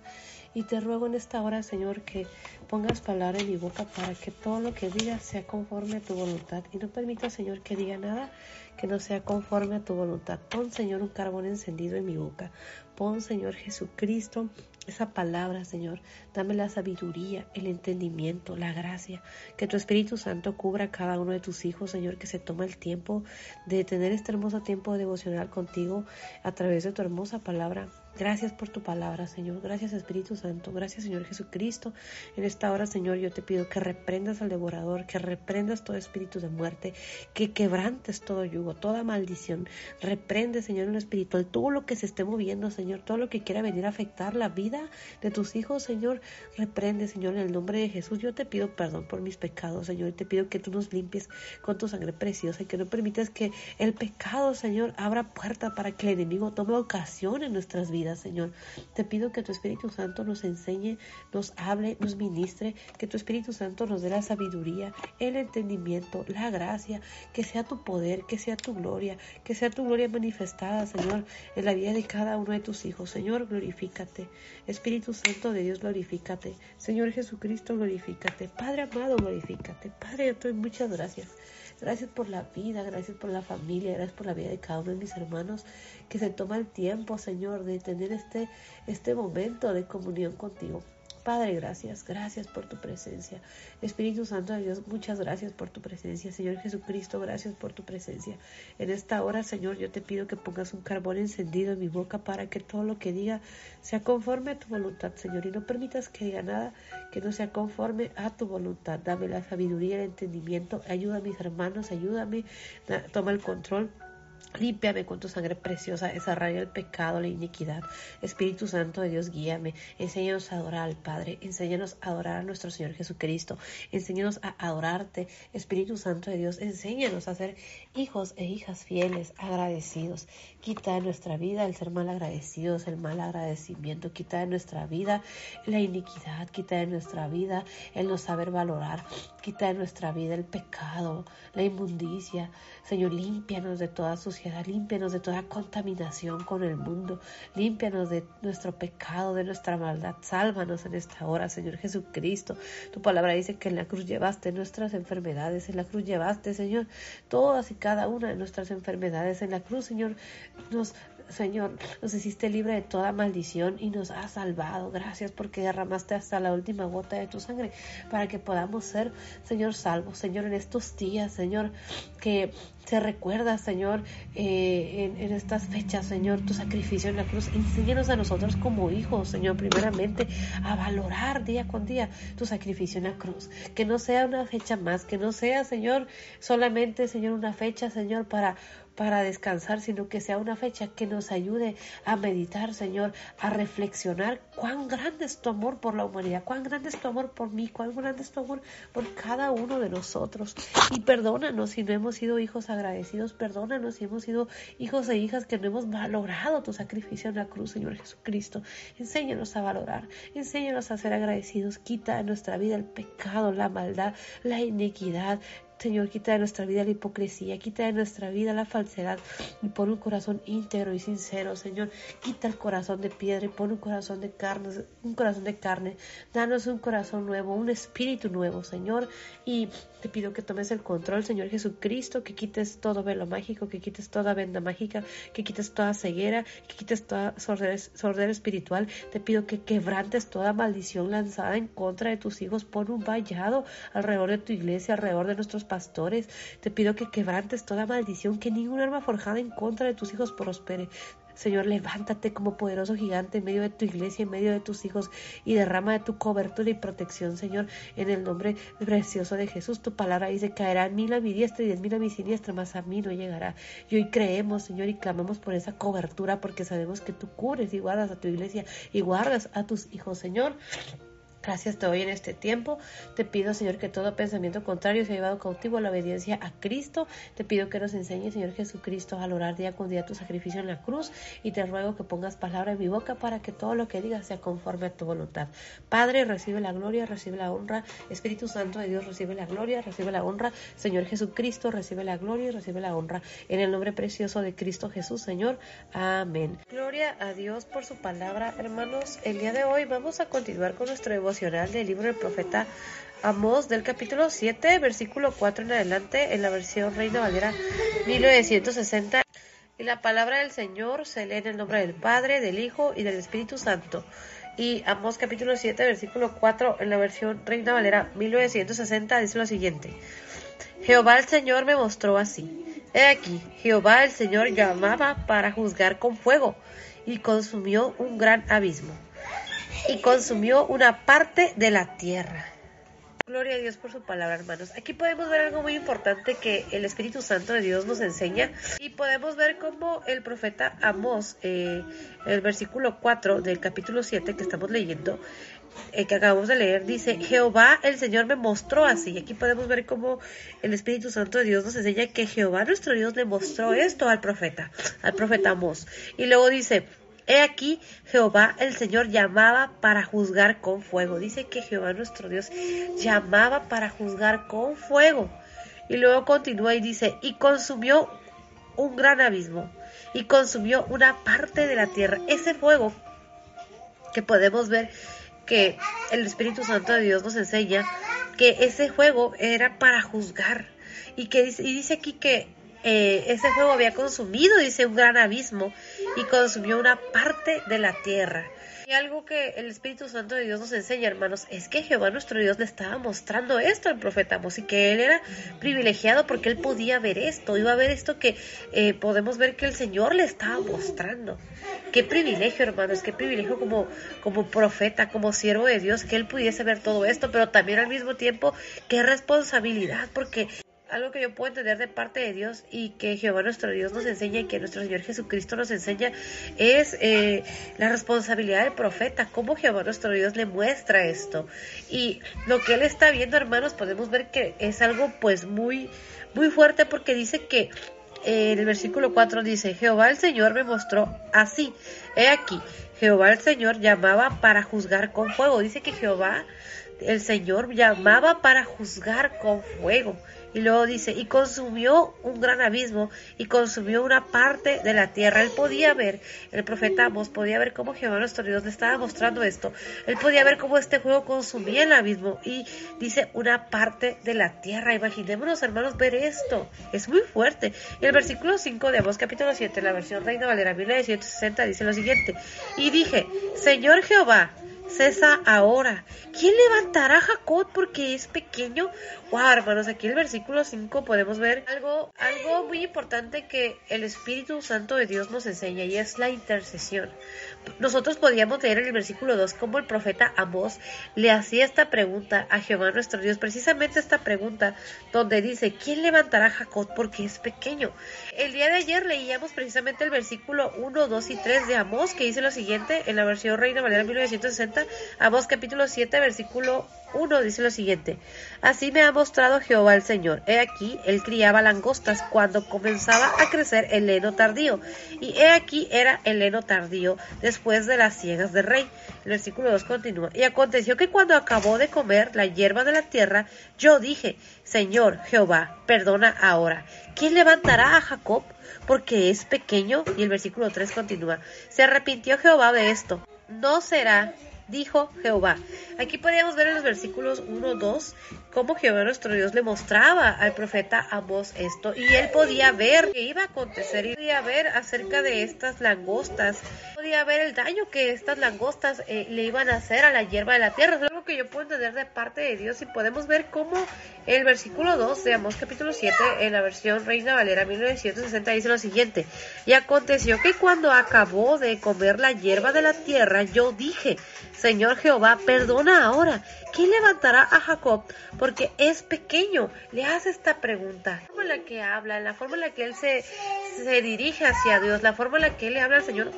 Y te ruego en esta hora, Señor, que pongas palabra en mi boca para que todo lo que diga sea conforme a tu voluntad. Y no permita, Señor, que diga nada que no sea conforme a tu voluntad. Pon, Señor, un carbón encendido en mi boca. Pon, Señor Jesucristo, esa palabra, Señor. Dame la sabiduría, el entendimiento, la gracia. Que tu Espíritu Santo cubra a cada uno de tus hijos, Señor, que se toma el tiempo de tener este hermoso tiempo devocional contigo a través de tu hermosa palabra. Gracias por tu palabra, Señor. Gracias, Espíritu Santo. Gracias, Señor Jesucristo. En esta hora, Señor, yo te pido que reprendas al devorador, que reprendas todo espíritu de muerte, que quebrantes todo yugo, toda maldición. Reprende, Señor, lo espiritual todo lo que se esté moviendo, Señor, todo lo que quiera venir a afectar la vida de tus hijos, Señor. Reprende, Señor, en el nombre de Jesús. Yo te pido perdón por mis pecados, Señor. Te pido que tú nos limpies con tu sangre preciosa y que no permitas que el pecado, Señor, abra puerta para que el enemigo tome ocasión en nuestras vidas. Señor. Te pido que tu Espíritu Santo nos enseñe, nos hable, nos ministre, que tu Espíritu Santo nos dé la sabiduría, el entendimiento, la gracia, que sea tu poder, que sea tu gloria, que sea tu gloria manifestada, Señor, en la vida de cada uno de tus hijos. Señor, glorifícate. Espíritu Santo de Dios, glorifícate. Señor Jesucristo, glorifícate. Padre amado, glorifícate. Padre, yo te muchas gracias. Gracias por la vida, gracias por la familia, gracias por la vida de cada uno de mis hermanos que se toma el tiempo, Señor, de tener este, este momento de comunión contigo. Padre, gracias, gracias por tu presencia. Espíritu Santo de Dios, muchas gracias por tu presencia. Señor Jesucristo, gracias por tu presencia. En esta hora, Señor, yo te pido que pongas un carbón encendido en mi boca para que todo lo que diga sea conforme a tu voluntad, Señor. Y no permitas que diga nada que no sea conforme a tu voluntad. Dame la sabiduría, el entendimiento. Ayuda a mis hermanos, ayúdame. Toma el control Límpiame con tu sangre preciosa, desarraiga el pecado, la iniquidad. Espíritu Santo de Dios, guíame. Enséñanos a adorar al Padre. Enséñanos a adorar a nuestro Señor Jesucristo. Enséñanos a adorarte. Espíritu Santo de Dios, enséñanos a ser hijos e hijas fieles, agradecidos. Quita de nuestra vida el ser mal agradecidos, el mal agradecimiento. Quita de nuestra vida la iniquidad. Quita de nuestra vida el no saber valorar. Quita de nuestra vida el pecado, la inmundicia. Señor, límpianos de toda límpianos de toda contaminación con el mundo, límpianos de nuestro pecado, de nuestra maldad, sálvanos en esta hora, Señor Jesucristo. Tu palabra dice que en la cruz llevaste nuestras enfermedades, en la cruz llevaste, Señor, todas y cada una de nuestras enfermedades, en la cruz, Señor, nos Señor, nos hiciste libre de toda maldición y nos has salvado. Gracias porque derramaste hasta la última gota de tu sangre para que podamos ser, Señor, salvos. Señor, en estos días, Señor, que se recuerda, Señor, eh, en, estas fechas, Señor, tu sacrificio en la cruz. Enséñanos a nosotros como hijos, Señor, primeramente, a valorar día con día tu sacrificio en la cruz. Que no sea una fecha más, que no sea, Señor, solamente, Señor, una fecha, Señor, para para descansar, sino que sea una fecha que nos ayude a meditar, Señor, a reflexionar cuán grande es tu amor por la humanidad, cuán grande es tu amor por mí, cuán grande es tu amor por cada uno de nosotros. Y perdónanos si no hemos sido hijos agradecidos, perdónanos si hemos sido hijos e hijas que no hemos valorado tu sacrificio en la cruz, Señor Jesucristo. Enséñanos a valorar, enséñanos a ser agradecidos, quita de nuestra vida el pecado, la maldad, la iniquidad, Señor, quita de nuestra vida la hipocresía, quita de nuestra vida la falsedad y pon un corazón íntegro y sincero, Señor. Quita el corazón de piedra y pon un corazón de carne, un corazón de carne. Danos un corazón nuevo, un espíritu nuevo, Señor. Y te pido que tomes el control, Señor Jesucristo, que quites todo velo mágico, que quites toda venda mágica, que quites toda ceguera, que quites toda sordera, espiritual. Te pido que quebrantes toda maldición lanzada en contra de tus hijos. Pon un vallado alrededor de tu iglesia, alrededor de nuestros pastores. Te pido que quebrantes toda maldición, que ningún arma forjada en contra de tus hijos prospere. Señor, levántate como poderoso gigante en medio de tu iglesia, en medio de tus hijos y derrama de tu cobertura y protección, Señor, en el nombre precioso de Jesús. Tu palabra dice, caerá mil a mi diestra y diez mil a mi siniestra, mas a mí no llegará. Y hoy creemos, Señor, y clamamos por esa cobertura porque sabemos que tú cures y guardas a tu iglesia y guardas a tus hijos, Señor. Gracias te doy en este tiempo. Te pido, Señor, que todo pensamiento contrario sea llevado cautivo a la obediencia a Cristo. Te pido que nos enseñe, Señor Jesucristo, a valorar día con día tu sacrificio en la cruz. Y te ruego que pongas palabra en mi boca para que todo lo que digas sea conforme a tu voluntad. Padre, recibe la gloria, recibe la honra. Espíritu Santo de Dios, recibe la gloria, recibe la honra. Señor Jesucristo, recibe la gloria y recibe la honra. En el nombre precioso de Cristo Jesús, Señor. Amén. Gloria a Dios por su palabra, hermanos. El día de hoy vamos a continuar con nuestro devoción del libro del profeta Amós del capítulo 7, versículo 4 en adelante, en la versión Reina Valera 1960. Y la palabra del Señor se lee en el nombre del Padre, del Hijo y del Espíritu Santo. Y Amós capítulo 7, versículo 4 en la versión Reina Valera 1960 dice lo siguiente. Jehová el Señor me mostró así. He aquí, Jehová el Señor llamaba para juzgar con fuego y consumió un gran abismo y consumió una parte de la tierra. Gloria a Dios por su palabra, hermanos. Aquí podemos ver algo muy importante que el Espíritu Santo de Dios nos enseña y podemos ver cómo el profeta Amós, eh, el versículo 4 del capítulo 7 que estamos leyendo, eh, que acabamos de leer, dice, Jehová el Señor me mostró así. Y aquí podemos ver cómo el Espíritu Santo de Dios nos enseña que Jehová nuestro Dios le mostró esto al profeta, al profeta Amós. Y luego dice, He aquí, Jehová el Señor llamaba para juzgar con fuego. Dice que Jehová nuestro Dios llamaba para juzgar con fuego. Y luego continúa y dice, y consumió un gran abismo y consumió una parte de la tierra. Ese fuego que podemos ver que el Espíritu Santo de Dios nos enseña que ese fuego era para juzgar. Y, que, y dice aquí que eh, ese fuego había consumido, dice, un gran abismo y consumió una parte de la tierra. Y algo que el Espíritu Santo de Dios nos enseña, hermanos, es que Jehová nuestro Dios le estaba mostrando esto al profeta Amos que él era privilegiado porque él podía ver esto, iba a ver esto que eh, podemos ver que el Señor le estaba mostrando. Qué privilegio, hermanos, qué privilegio como, como profeta, como siervo de Dios, que él pudiese ver todo esto, pero también al mismo tiempo qué responsabilidad, porque algo que yo puedo entender de parte de Dios y que Jehová nuestro Dios nos enseña y que nuestro Señor Jesucristo nos enseña es eh, la responsabilidad del profeta, cómo Jehová nuestro Dios le muestra esto. Y lo que él está viendo, hermanos, podemos ver que es algo pues muy, muy fuerte porque dice que eh, en el versículo 4 dice, Jehová el Señor me mostró así. He aquí, Jehová el Señor llamaba para juzgar con fuego. Dice que Jehová el Señor llamaba para juzgar con fuego. Y luego dice, y consumió un gran abismo y consumió una parte de la tierra. Él podía ver, el profeta Amos podía ver cómo Jehová nuestro Dios le estaba mostrando esto. Él podía ver cómo este fuego consumía el abismo y dice una parte de la tierra. Imaginémonos, hermanos, ver esto. Es muy fuerte. Y el versículo 5 de Amos capítulo 7, la versión Reina Valera 1960, dice lo siguiente. Y dije, Señor Jehová, cesa ahora. ¿Quién levantará a Jacob porque es pequeño? Wow, hermanos, aquí en el versículo 5 podemos ver algo, algo muy importante que el Espíritu Santo de Dios nos enseña y es la intercesión. nosotros podíamos leer en el versículo 2 cómo el profeta Amós le hacía esta pregunta a Jehová nuestro Dios, precisamente esta pregunta donde dice, ¿quién levantará a Jacob porque es pequeño? El día de ayer leíamos precisamente el versículo 1, 2 y 3 de Amós que dice lo siguiente en la versión Reina Valera 1960, Amós capítulo 7, versículo 1 dice lo siguiente, así me ha mostrado Jehová el Señor. He aquí, él criaba langostas cuando comenzaba a crecer el heno tardío, y he aquí era el heno tardío después de las ciegas del rey. El versículo 2 continúa, y aconteció que cuando acabó de comer la hierba de la tierra, yo dije, Señor Jehová, perdona ahora. ¿Quién levantará a Jacob? Porque es pequeño. Y el versículo 3 continúa, se arrepintió Jehová de esto. No será dijo Jehová. Aquí podíamos ver en los versículos 1, 2 cómo Jehová nuestro Dios le mostraba al profeta Amós esto y él podía ver qué iba a acontecer y podía ver acerca de estas langostas, podía ver el daño que estas langostas eh, le iban a hacer a la hierba de la tierra. Es algo que yo puedo entender de parte de Dios y podemos ver cómo el versículo 2 de Amós capítulo 7 en la versión Reina Valera 1960 dice lo siguiente, y aconteció que cuando acabó de comer la hierba de la tierra, yo dije, Señor Jehová, perdona ahora. ¿Quién levantará a Jacob? Porque es pequeño. Le hace esta pregunta. La forma en la que habla, la forma en la que él se, se dirige hacia Dios, la forma en la que él le habla al Señor,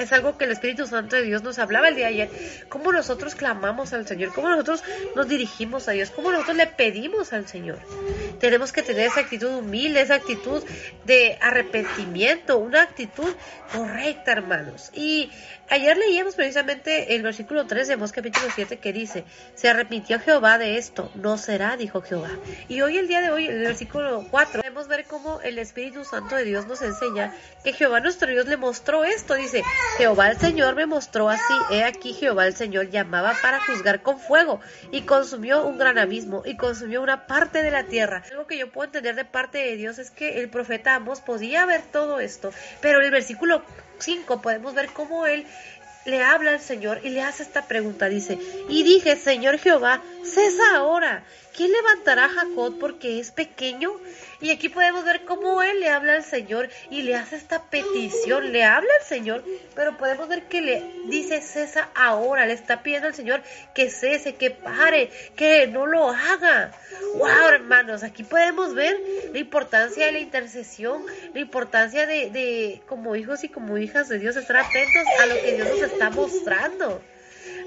es algo que el Espíritu Santo de Dios nos hablaba el día de ayer. Cómo nosotros clamamos al Señor, cómo nosotros nos dirigimos a Dios, cómo nosotros le pedimos al Señor. Tenemos que tener esa actitud humilde, esa actitud de arrepentimiento, una actitud correcta, hermanos. Y ayer leíamos precisamente el versículo 3 de Mos capítulo 7 que dice, se arrepintió Jehová de esto, no será, dijo Jehová. Y hoy, el día de hoy, el versículo 4, podemos ver cómo el Espíritu Santo de Dios nos enseña que Jehová nuestro Dios le mostró esto. Dice, Jehová el Señor me mostró así, he aquí Jehová el Señor llamaba para juzgar con fuego y consumió un gran abismo y consumió una parte de la tierra. Algo que yo puedo entender de parte de Dios es que el profeta Amos podía ver todo esto, pero el versículo 5 podemos ver cómo él le habla al Señor y le hace esta pregunta. Dice, y dije, Señor Jehová, cesa ahora. ¿Quién levantará Jacob porque es pequeño? Y aquí podemos ver cómo él le habla al Señor y le hace esta petición. Le habla al Señor, pero podemos ver que le dice cesa ahora. Le está pidiendo al Señor que cese, que pare, que no lo haga. Wow, hermanos, aquí podemos ver la importancia de la intercesión, la importancia de, de como hijos y como hijas de Dios estar atentos a lo que Dios nos está mostrando.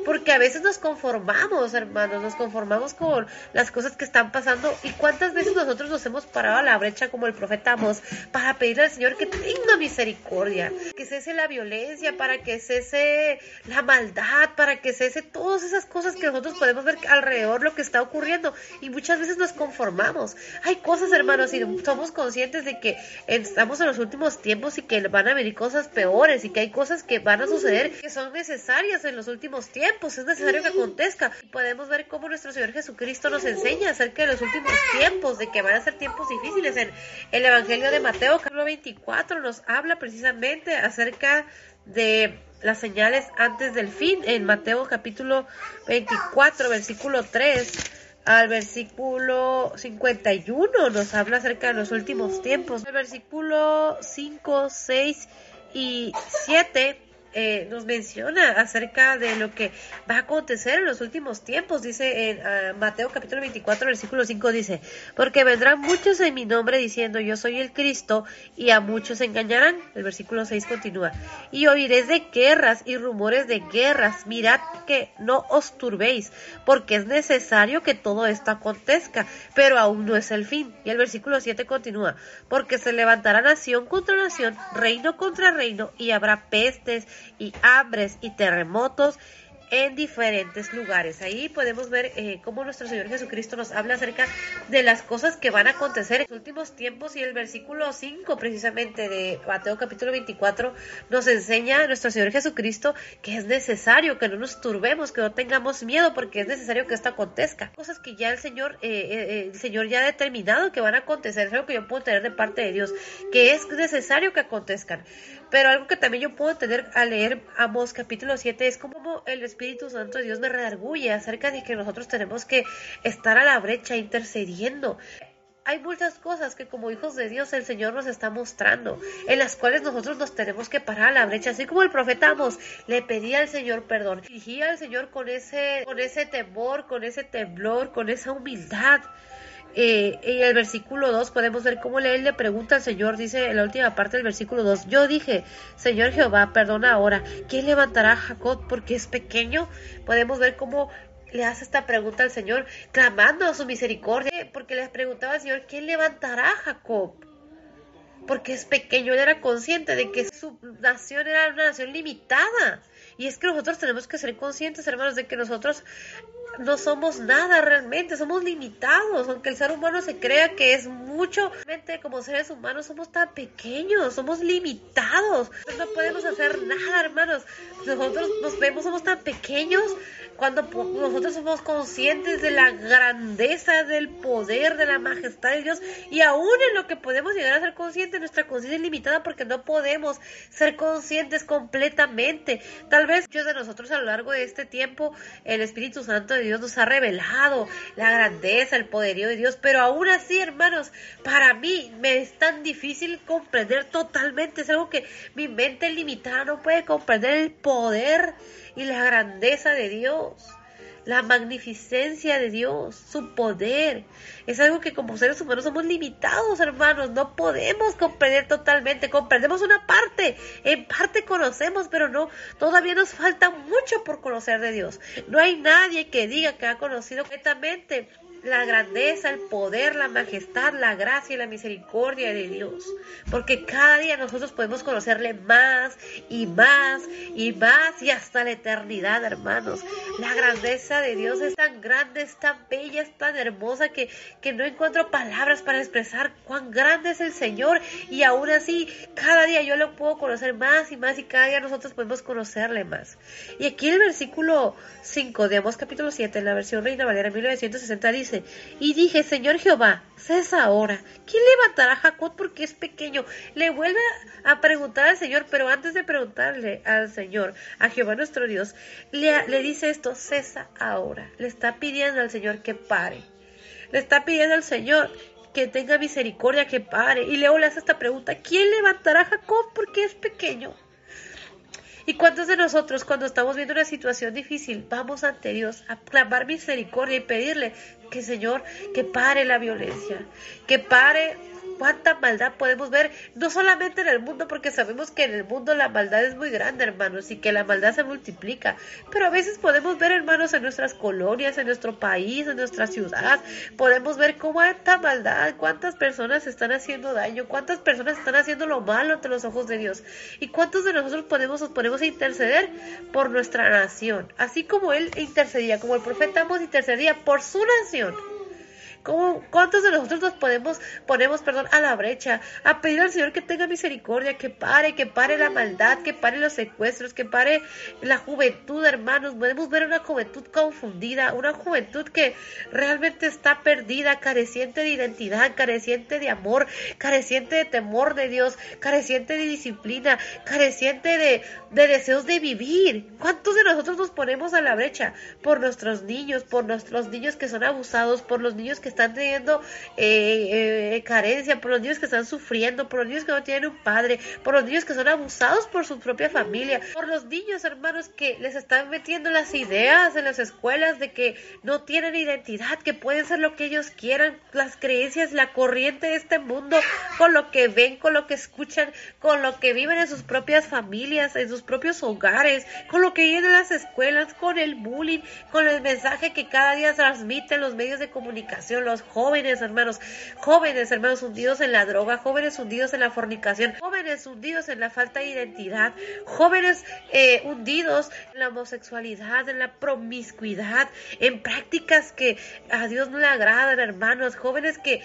Porque a veces nos conformamos, hermanos, nos conformamos con las cosas que están pasando. ¿Y cuántas veces nosotros nos hemos parado a la brecha como el profeta Amos para pedirle al Señor que tenga misericordia, que cese la violencia, para que cese la maldad, para que cese todas esas cosas que nosotros podemos ver alrededor lo que está ocurriendo? Y muchas veces nos conformamos. Hay cosas, hermanos, y somos conscientes de que estamos en los últimos tiempos y que van a venir cosas peores y que hay cosas que van a suceder que son necesarias en los últimos tiempos pues es necesario que acontezca. Podemos ver cómo nuestro Señor Jesucristo nos enseña acerca de los últimos tiempos, de que van a ser tiempos difíciles. En el Evangelio de Mateo, capítulo 24, nos habla precisamente acerca de las señales antes del fin. En Mateo capítulo 24, versículo 3 al versículo 51 nos habla acerca de los últimos tiempos. El versículo 5, 6 y 7 eh, nos menciona acerca de lo que va a acontecer en los últimos tiempos. Dice en ah, Mateo capítulo 24, versículo 5, dice, porque vendrán muchos en mi nombre diciendo yo soy el Cristo y a muchos engañarán. El versículo 6 continúa, y oiréis de guerras y rumores de guerras. Mirad que no os turbéis, porque es necesario que todo esto acontezca, pero aún no es el fin. Y el versículo 7 continúa, porque se levantará nación contra nación, reino contra reino, y habrá pestes y hambres y terremotos en diferentes lugares. Ahí podemos ver eh, cómo nuestro Señor Jesucristo nos habla acerca de las cosas que van a acontecer en los últimos tiempos y el versículo 5 precisamente de Mateo capítulo 24 nos enseña nuestro Señor Jesucristo que es necesario que no nos turbemos, que no tengamos miedo porque es necesario que esto acontezca. Cosas que ya el Señor, eh, eh, el Señor ya ha determinado que van a acontecer, es algo que yo puedo tener de parte de Dios, que es necesario que acontezcan. Pero algo que también yo puedo tener al leer Amos capítulo 7 es como el Espíritu Santo de Dios me redarguye acerca de que nosotros tenemos que estar a la brecha intercediendo hay muchas cosas que como hijos de Dios el Señor nos está mostrando, en las cuales nosotros nos tenemos que parar a la brecha, así como el profeta Amos le pedía al Señor perdón, dirigía al Señor con ese, con ese temor, con ese temblor, con esa humildad. Eh, en el versículo 2 podemos ver cómo él le pregunta al Señor, dice en la última parte del versículo 2, yo dije, Señor Jehová, perdona ahora, ¿quién levantará a Jacob porque es pequeño? Podemos ver cómo le hace esta pregunta al Señor, clamando a su misericordia, porque le preguntaba al Señor, ¿quién levantará a Jacob? Porque es pequeño, él era consciente de que su nación era una nación limitada. Y es que nosotros tenemos que ser conscientes, hermanos, de que nosotros no somos nada realmente, somos limitados, aunque el ser humano se crea que es mucho, realmente como seres humanos somos tan pequeños, somos limitados, no podemos hacer nada, hermanos. Nosotros nos vemos, somos tan pequeños cuando nosotros somos conscientes de la grandeza, del poder, de la majestad de Dios y aún en lo que podemos llegar a ser conscientes, nuestra conciencia es limitada porque no podemos ser conscientes completamente. Tal vez muchos de nosotros a lo largo de este tiempo el Espíritu Santo de Dios nos ha revelado la grandeza, el poderío de Dios, pero aún así, hermanos, para mí me es tan difícil comprender totalmente, es algo que mi mente limitada no puede comprender el poder y la grandeza de Dios, la magnificencia de Dios, su poder. Es algo que como seres humanos somos limitados, hermanos, no podemos comprender totalmente, comprendemos una parte, en parte conocemos, pero no, todavía nos falta mucho por conocer de Dios. No hay nadie que diga que ha conocido completamente la grandeza, el poder, la majestad, la gracia y la misericordia de Dios. Porque cada día nosotros podemos conocerle más y más y más y hasta la eternidad, hermanos. La grandeza de Dios es tan grande, es tan bella, es tan hermosa que, que no encuentro palabras para expresar cuán grande es el Señor. Y aún así, cada día yo lo puedo conocer más y más y cada día nosotros podemos conocerle más. Y aquí el versículo 5 de Amos capítulo 7, en la versión Reina Valera 1960 dice, y dije, Señor Jehová, cesa ahora. ¿Quién levantará a Jacob porque es pequeño? Le vuelve a preguntar al Señor, pero antes de preguntarle al Señor, a Jehová nuestro Dios, le, le dice esto, cesa ahora. Le está pidiendo al Señor que pare. Le está pidiendo al Señor que tenga misericordia, que pare. Y luego le hace esta pregunta, ¿quién levantará a Jacob porque es pequeño? ¿Y cuántos de nosotros cuando estamos viendo una situación difícil vamos ante Dios a clamar misericordia y pedirle que Señor, que pare la violencia, que pare cuánta maldad podemos ver, no solamente en el mundo, porque sabemos que en el mundo la maldad es muy grande, hermanos, y que la maldad se multiplica, pero a veces podemos ver, hermanos, en nuestras colonias, en nuestro país, en nuestra ciudad, podemos ver cuánta maldad, cuántas personas están haciendo daño, cuántas personas están haciendo lo malo ante los ojos de Dios, y cuántos de nosotros podemos, podemos interceder por nuestra nación, así como Él intercedía, como el profeta Amos intercedía por su nación. ¿Cómo, ¿Cuántos de nosotros nos podemos, ponemos, perdón, a la brecha, a pedir al Señor que tenga misericordia, que pare, que pare la maldad, que pare los secuestros, que pare la juventud, hermanos? Podemos ver una juventud confundida, una juventud que realmente está perdida, careciente de identidad, careciente de amor, careciente de temor de Dios, careciente de disciplina, careciente de, de deseos de vivir. ¿Cuántos de nosotros nos ponemos a la brecha por nuestros niños, por nuestros niños que son abusados, por los niños que están teniendo eh, eh, carencia, por los niños que están sufriendo, por los niños que no tienen un padre, por los niños que son abusados por su propia familia, por los niños, hermanos, que les están metiendo las ideas en las escuelas de que no tienen identidad, que pueden ser lo que ellos quieran, las creencias, la corriente de este mundo, con lo que ven, con lo que escuchan, con lo que viven en sus propias familias, en sus propios hogares, con lo que viven en las escuelas, con el bullying, con el mensaje que cada día transmiten los medios de comunicación los jóvenes, hermanos, jóvenes, hermanos, hundidos en la droga, jóvenes hundidos en la fornicación, jóvenes hundidos en la falta de identidad, jóvenes eh, hundidos en la homosexualidad, en la promiscuidad, en prácticas que a Dios no le agradan, hermanos, jóvenes que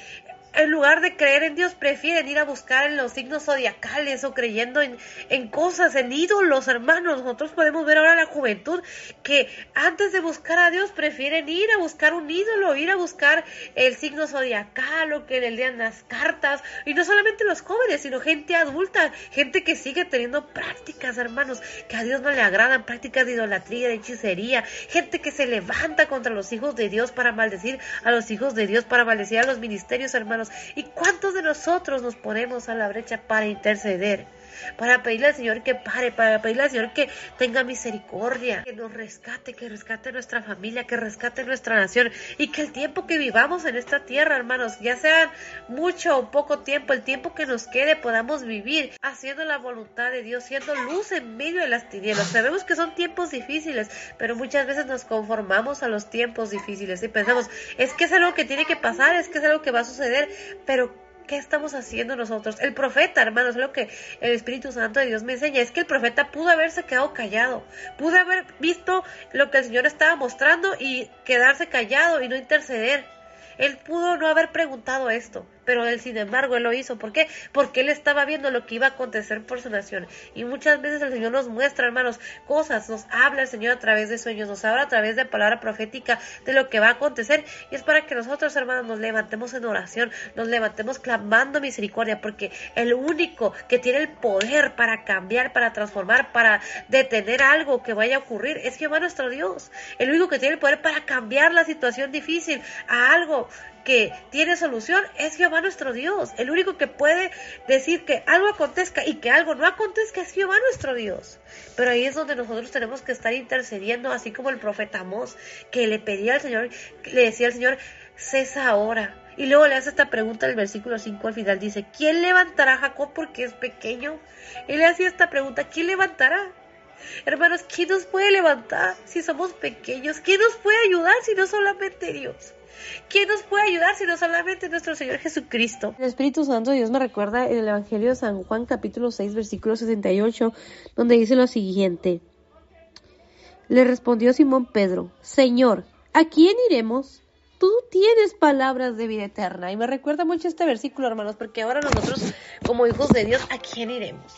en lugar de creer en Dios, prefieren ir a buscar en los signos zodiacales o creyendo en, en, cosas, en ídolos, hermanos. Nosotros podemos ver ahora la juventud que antes de buscar a Dios prefieren ir a buscar un ídolo, ir a buscar el signo zodiacal o que le lean las cartas. Y no solamente los jóvenes, sino gente adulta, gente que sigue teniendo prácticas, hermanos, que a Dios no le agradan, prácticas de idolatría, de hechicería, gente que se levanta contra los hijos de Dios para maldecir a los hijos de Dios, para maldecir a los ministerios, hermanos hermanos. ¿Y cuántos de nosotros nos ponemos a la brecha para interceder? Para pedirle al Señor que pare, para pedirle al Señor que tenga misericordia, que nos rescate, que rescate nuestra familia, que rescate nuestra nación y que el tiempo que vivamos en esta tierra, hermanos, ya sea mucho o poco tiempo, el tiempo que nos quede podamos vivir haciendo la voluntad de Dios, siendo luz en medio de las tinieblas. Sabemos que son tiempos difíciles, pero muchas veces nos conformamos a los tiempos difíciles y pensamos, es que es algo que tiene que pasar, es que es algo que va a suceder, pero ¿Qué estamos haciendo nosotros? El profeta, hermanos, lo que el Espíritu Santo de Dios me enseña es que el profeta pudo haberse quedado callado, pudo haber visto lo que el Señor estaba mostrando y quedarse callado y no interceder. Él pudo no haber preguntado esto, pero él sin embargo él lo hizo. ¿Por qué? Porque él estaba viendo lo que iba a acontecer por su nación. Y muchas veces el Señor nos muestra, hermanos, cosas, nos habla el Señor a través de sueños, nos habla a través de palabra profética de lo que va a acontecer. Y es para que nosotros, hermanos, nos levantemos en oración, nos levantemos clamando misericordia, porque el único que tiene el poder para cambiar, para transformar, para detener algo que vaya a ocurrir es Jehová nuestro Dios. El único que tiene el poder para cambiar la situación difícil a algo que tiene solución es Jehová nuestro Dios. El único que puede decir que algo acontezca y que algo no acontezca es Jehová nuestro Dios. Pero ahí es donde nosotros tenemos que estar intercediendo, así como el profeta Amós, que le pedía al Señor, le decía al Señor, cesa ahora. Y luego le hace esta pregunta en el versículo 5 al final, dice, ¿quién levantará a Jacob porque es pequeño? Y le hacía esta pregunta, ¿quién levantará? Hermanos, ¿quién nos puede levantar si somos pequeños? ¿Quién nos puede ayudar si no solamente Dios? ¿Quién nos puede ayudar si no solamente nuestro Señor Jesucristo? El Espíritu Santo Dios me recuerda en el Evangelio de San Juan capítulo 6 versículo 68 donde dice lo siguiente. Le respondió Simón Pedro, Señor, ¿a quién iremos? Tú tienes palabras de vida eterna. Y me recuerda mucho este versículo, hermanos, porque ahora nosotros, como hijos de Dios, ¿a quién iremos?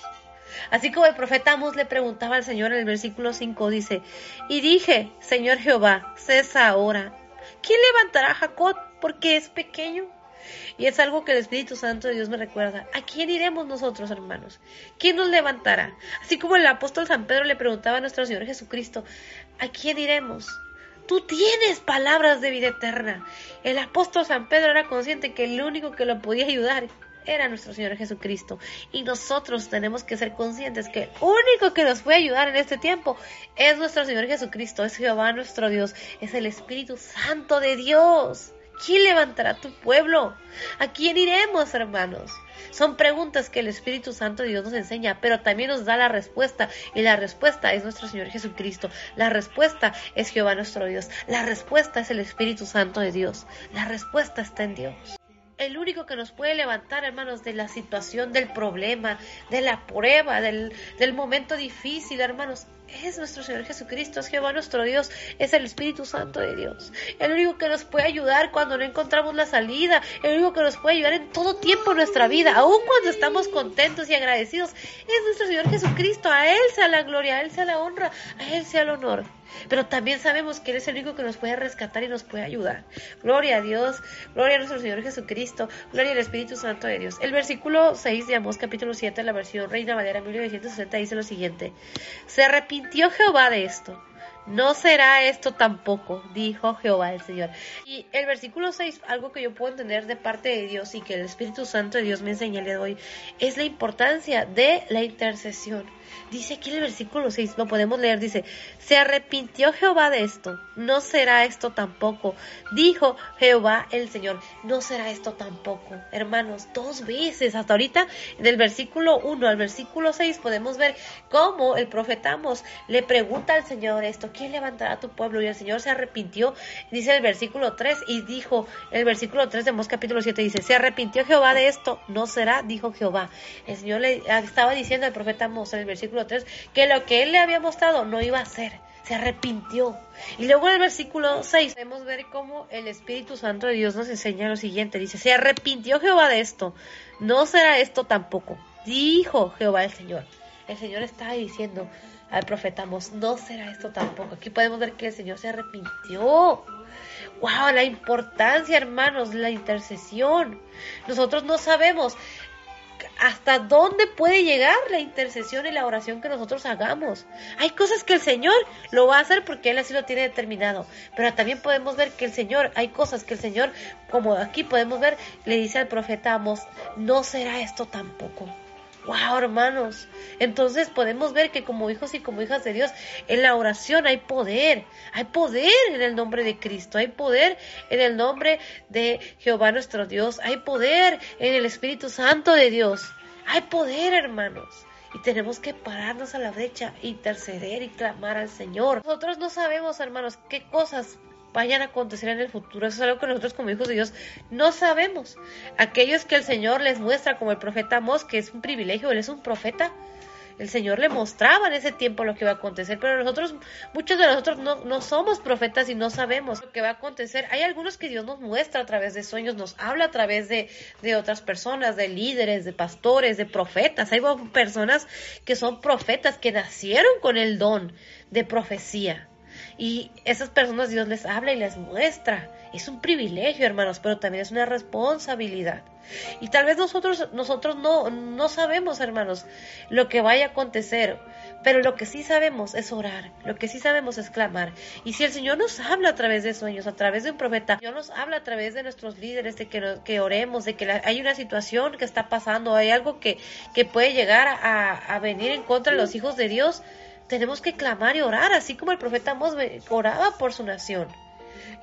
Así como el profeta Amos le preguntaba al Señor en el versículo 5, dice, y dije, Señor Jehová, cesa ahora ¿Quién levantará a Jacob porque es pequeño? Y es algo que el Espíritu Santo de Dios me recuerda. ¿A quién iremos nosotros, hermanos? ¿Quién nos levantará? Así como el apóstol San Pedro le preguntaba a nuestro Señor Jesucristo, ¿a quién iremos? Tú tienes palabras de vida eterna. El apóstol San Pedro era consciente que el único que lo podía ayudar era nuestro Señor Jesucristo. Y nosotros tenemos que ser conscientes que el único que nos puede ayudar en este tiempo es nuestro Señor Jesucristo, es Jehová nuestro Dios, es el Espíritu Santo de Dios. ¿Quién levantará tu pueblo? ¿A quién iremos, hermanos? Son preguntas que el Espíritu Santo de Dios nos enseña, pero también nos da la respuesta. Y la respuesta es nuestro Señor Jesucristo. La respuesta es Jehová nuestro Dios. La respuesta es el Espíritu Santo de Dios. La respuesta está en Dios el único que nos puede levantar, hermanos, de la situación, del problema, de la prueba, del, del momento difícil, hermanos, es nuestro Señor Jesucristo, es Jehová nuestro Dios, es el Espíritu Santo de Dios. El único que nos puede ayudar cuando no encontramos la salida, el único que nos puede ayudar en todo tiempo en nuestra vida, aun cuando estamos contentos y agradecidos, es nuestro Señor Jesucristo. A Él sea la gloria, a Él sea la honra, a Él sea el honor. Pero también sabemos que Él es el único que nos puede rescatar y nos puede ayudar. Gloria a Dios, gloria a nuestro Señor Jesucristo, gloria al Espíritu Santo de Dios. El versículo 6 de Amós capítulo 7, la versión Reina Valera 1960 dice lo siguiente. Se arrepintió Jehová de esto no será esto tampoco, dijo Jehová el Señor. Y el versículo 6, algo que yo puedo entender de parte de Dios y que el Espíritu Santo de Dios me enseña el día de hoy, es la importancia de la intercesión. Dice aquí en el versículo 6, lo podemos leer, dice, se arrepintió Jehová de esto, no será esto tampoco. Dijo Jehová el Señor, no será esto tampoco. Hermanos, dos veces, hasta ahorita, del versículo 1 al versículo 6 podemos ver cómo el profetamos le pregunta al Señor esto, ¿quién levantará a tu pueblo? Y el Señor se arrepintió, dice el versículo 3, y dijo, el versículo 3 de Mos capítulo 7 dice, se arrepintió Jehová de esto, no será, dijo Jehová. El Señor le estaba diciendo al profeta Mos en el versículo 3, que lo que él le había mostrado no iba a ser. Se arrepintió. Y luego en el versículo 6 podemos ver cómo el Espíritu Santo de Dios nos enseña lo siguiente. Dice, se arrepintió Jehová de esto. No será esto tampoco. Dijo Jehová el Señor. El Señor estaba diciendo al profeta no será esto tampoco. Aquí podemos ver que el Señor se arrepintió. ¡Wow! La importancia, hermanos, la intercesión. Nosotros no sabemos hasta dónde puede llegar la intercesión y la oración que nosotros hagamos. Hay cosas que el Señor lo va a hacer porque Él así lo tiene determinado, pero también podemos ver que el Señor, hay cosas que el Señor, como aquí podemos ver, le dice al profeta Amos, no será esto tampoco. Wow, hermanos. Entonces podemos ver que como hijos y como hijas de Dios, en la oración hay poder. Hay poder en el nombre de Cristo. Hay poder en el nombre de Jehová nuestro Dios. Hay poder en el Espíritu Santo de Dios. Hay poder, hermanos. Y tenemos que pararnos a la brecha, interceder y clamar al Señor. Nosotros no sabemos, hermanos, qué cosas vayan a acontecer en el futuro. Eso es algo que nosotros como hijos de Dios no sabemos. Aquellos que el Señor les muestra, como el profeta Amós, que es un privilegio, él es un profeta. El Señor le mostraba en ese tiempo lo que va a acontecer, pero nosotros, muchos de nosotros no, somos profetas y no sabemos lo que va a acontecer. Hay algunos que Dios nos muestra a través de sueños, nos habla a través de otras personas, de líderes, de pastores, de profetas. Hay personas que son profetas, que nacieron con el don de profecía. Y esas personas Dios les habla y les muestra. Es un privilegio, hermanos, pero también es una responsabilidad. Y tal vez nosotros, nosotros no, no sabemos, hermanos, lo que vaya a acontecer. Pero lo que sí sabemos es orar, lo que sí sabemos es clamar. Y si el Señor nos habla a través de sueños, a través de un profeta, Dios nos habla a través de nuestros líderes, de que, que oremos, de que hay una situación que está pasando, hay algo que, que puede llegar a, a venir en contra de los hijos de Dios, tenemos que clamar y orar, así como el profeta Amos oraba por su nación.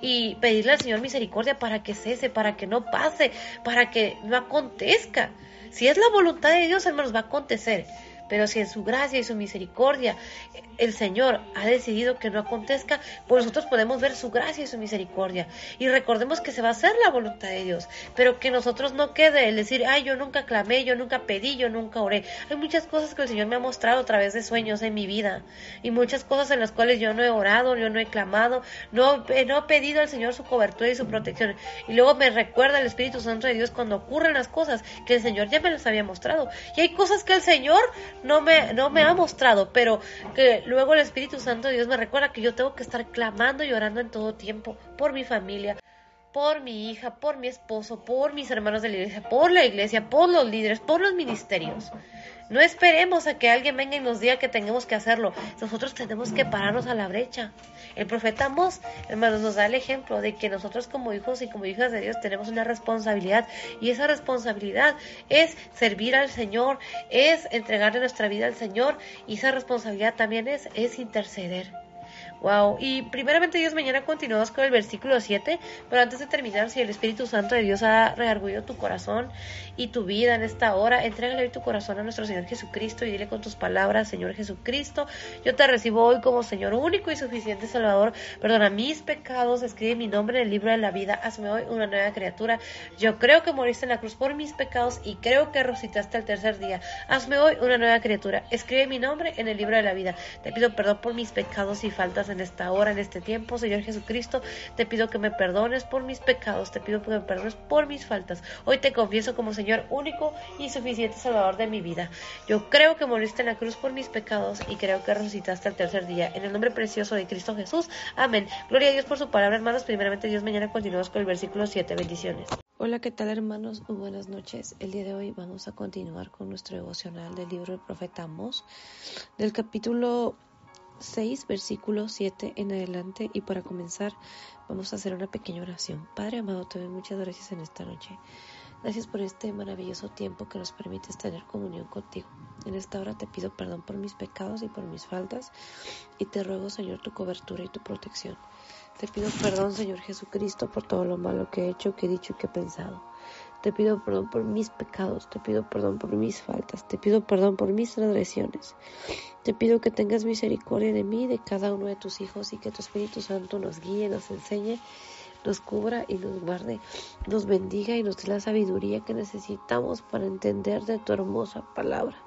Y pedirle al Señor misericordia para que cese, para que no pase, para que no acontezca. Si es la voluntad de Dios, hermanos, va a acontecer. Pero si en su gracia y su misericordia el Señor ha decidido que no acontezca, pues nosotros podemos ver su gracia y su misericordia. Y recordemos que se va a hacer la voluntad de Dios, pero que nosotros no quede el decir, ay, yo nunca clamé, yo nunca pedí, yo nunca oré. Hay muchas cosas que el Señor me ha mostrado a través de sueños en mi vida y muchas cosas en las cuales yo no he orado, yo no he clamado, no, no he pedido al Señor su cobertura y su protección. Y luego me recuerda el Espíritu Santo de Dios cuando ocurren las cosas que el Señor ya me las había mostrado. Y hay cosas que el Señor no me, no me ha mostrado, pero que luego el Espíritu Santo de Dios me recuerda que yo tengo que estar clamando y orando en todo tiempo por mi familia, por mi hija, por mi esposo, por mis hermanos de la iglesia, por la iglesia, por los líderes, por los ministerios. No esperemos a que alguien venga y nos diga que tenemos que hacerlo. Nosotros tenemos que pararnos a la brecha. El profeta Amos, hermanos, nos da el ejemplo de que nosotros como hijos y como hijas de Dios tenemos una responsabilidad y esa responsabilidad es servir al Señor, es entregarle nuestra vida al Señor y esa responsabilidad también es, es interceder. Wow. Y primeramente Dios, mañana continuamos con el versículo 7, pero antes de terminar, si el Espíritu Santo de Dios ha reargullido tu corazón y tu vida en esta hora, entrégale hoy tu corazón a nuestro Señor Jesucristo y dile con tus palabras, Señor Jesucristo, yo te recibo hoy como Señor único y suficiente Salvador, perdona mis pecados, escribe mi nombre en el libro de la vida, hazme hoy una nueva criatura. Yo creo que moriste en la cruz por mis pecados y creo que resucitaste el tercer día. Hazme hoy una nueva criatura, escribe mi nombre en el libro de la vida. Te pido perdón por mis pecados y faltas en esta hora, en este tiempo, Señor Jesucristo. Te pido que me perdones por mis pecados, te pido que me perdones por mis faltas. Hoy te confieso como Señor único y suficiente Salvador de mi vida. Yo creo que moriste en la cruz por mis pecados y creo que resucitaste el tercer día. En el nombre precioso de Cristo Jesús. Amén. Gloria a Dios por su palabra, hermanos. Primeramente, Dios, mañana continuamos con el versículo 7. Bendiciones. Hola, ¿qué tal hermanos? Muy buenas noches. El día de hoy vamos a continuar con nuestro devocional del libro del profeta Amos, del capítulo 6, versículo 7 en adelante. Y para comenzar, vamos a hacer una pequeña oración. Padre amado, te doy muchas gracias en esta noche. Gracias por este maravilloso tiempo que nos permites tener comunión contigo. En esta hora te pido perdón por mis pecados y por mis faltas y te ruego, Señor, tu cobertura y tu protección. Te pido perdón, Señor Jesucristo, por todo lo malo que he hecho, que he dicho y que he pensado. Te pido perdón por mis pecados, te pido perdón por mis faltas, te pido perdón por mis transgresiones. Te pido que tengas misericordia de mí, de cada uno de tus hijos y que tu Espíritu Santo nos guíe, nos enseñe, nos cubra y nos guarde, nos bendiga y nos dé la sabiduría que necesitamos para entender de tu hermosa palabra.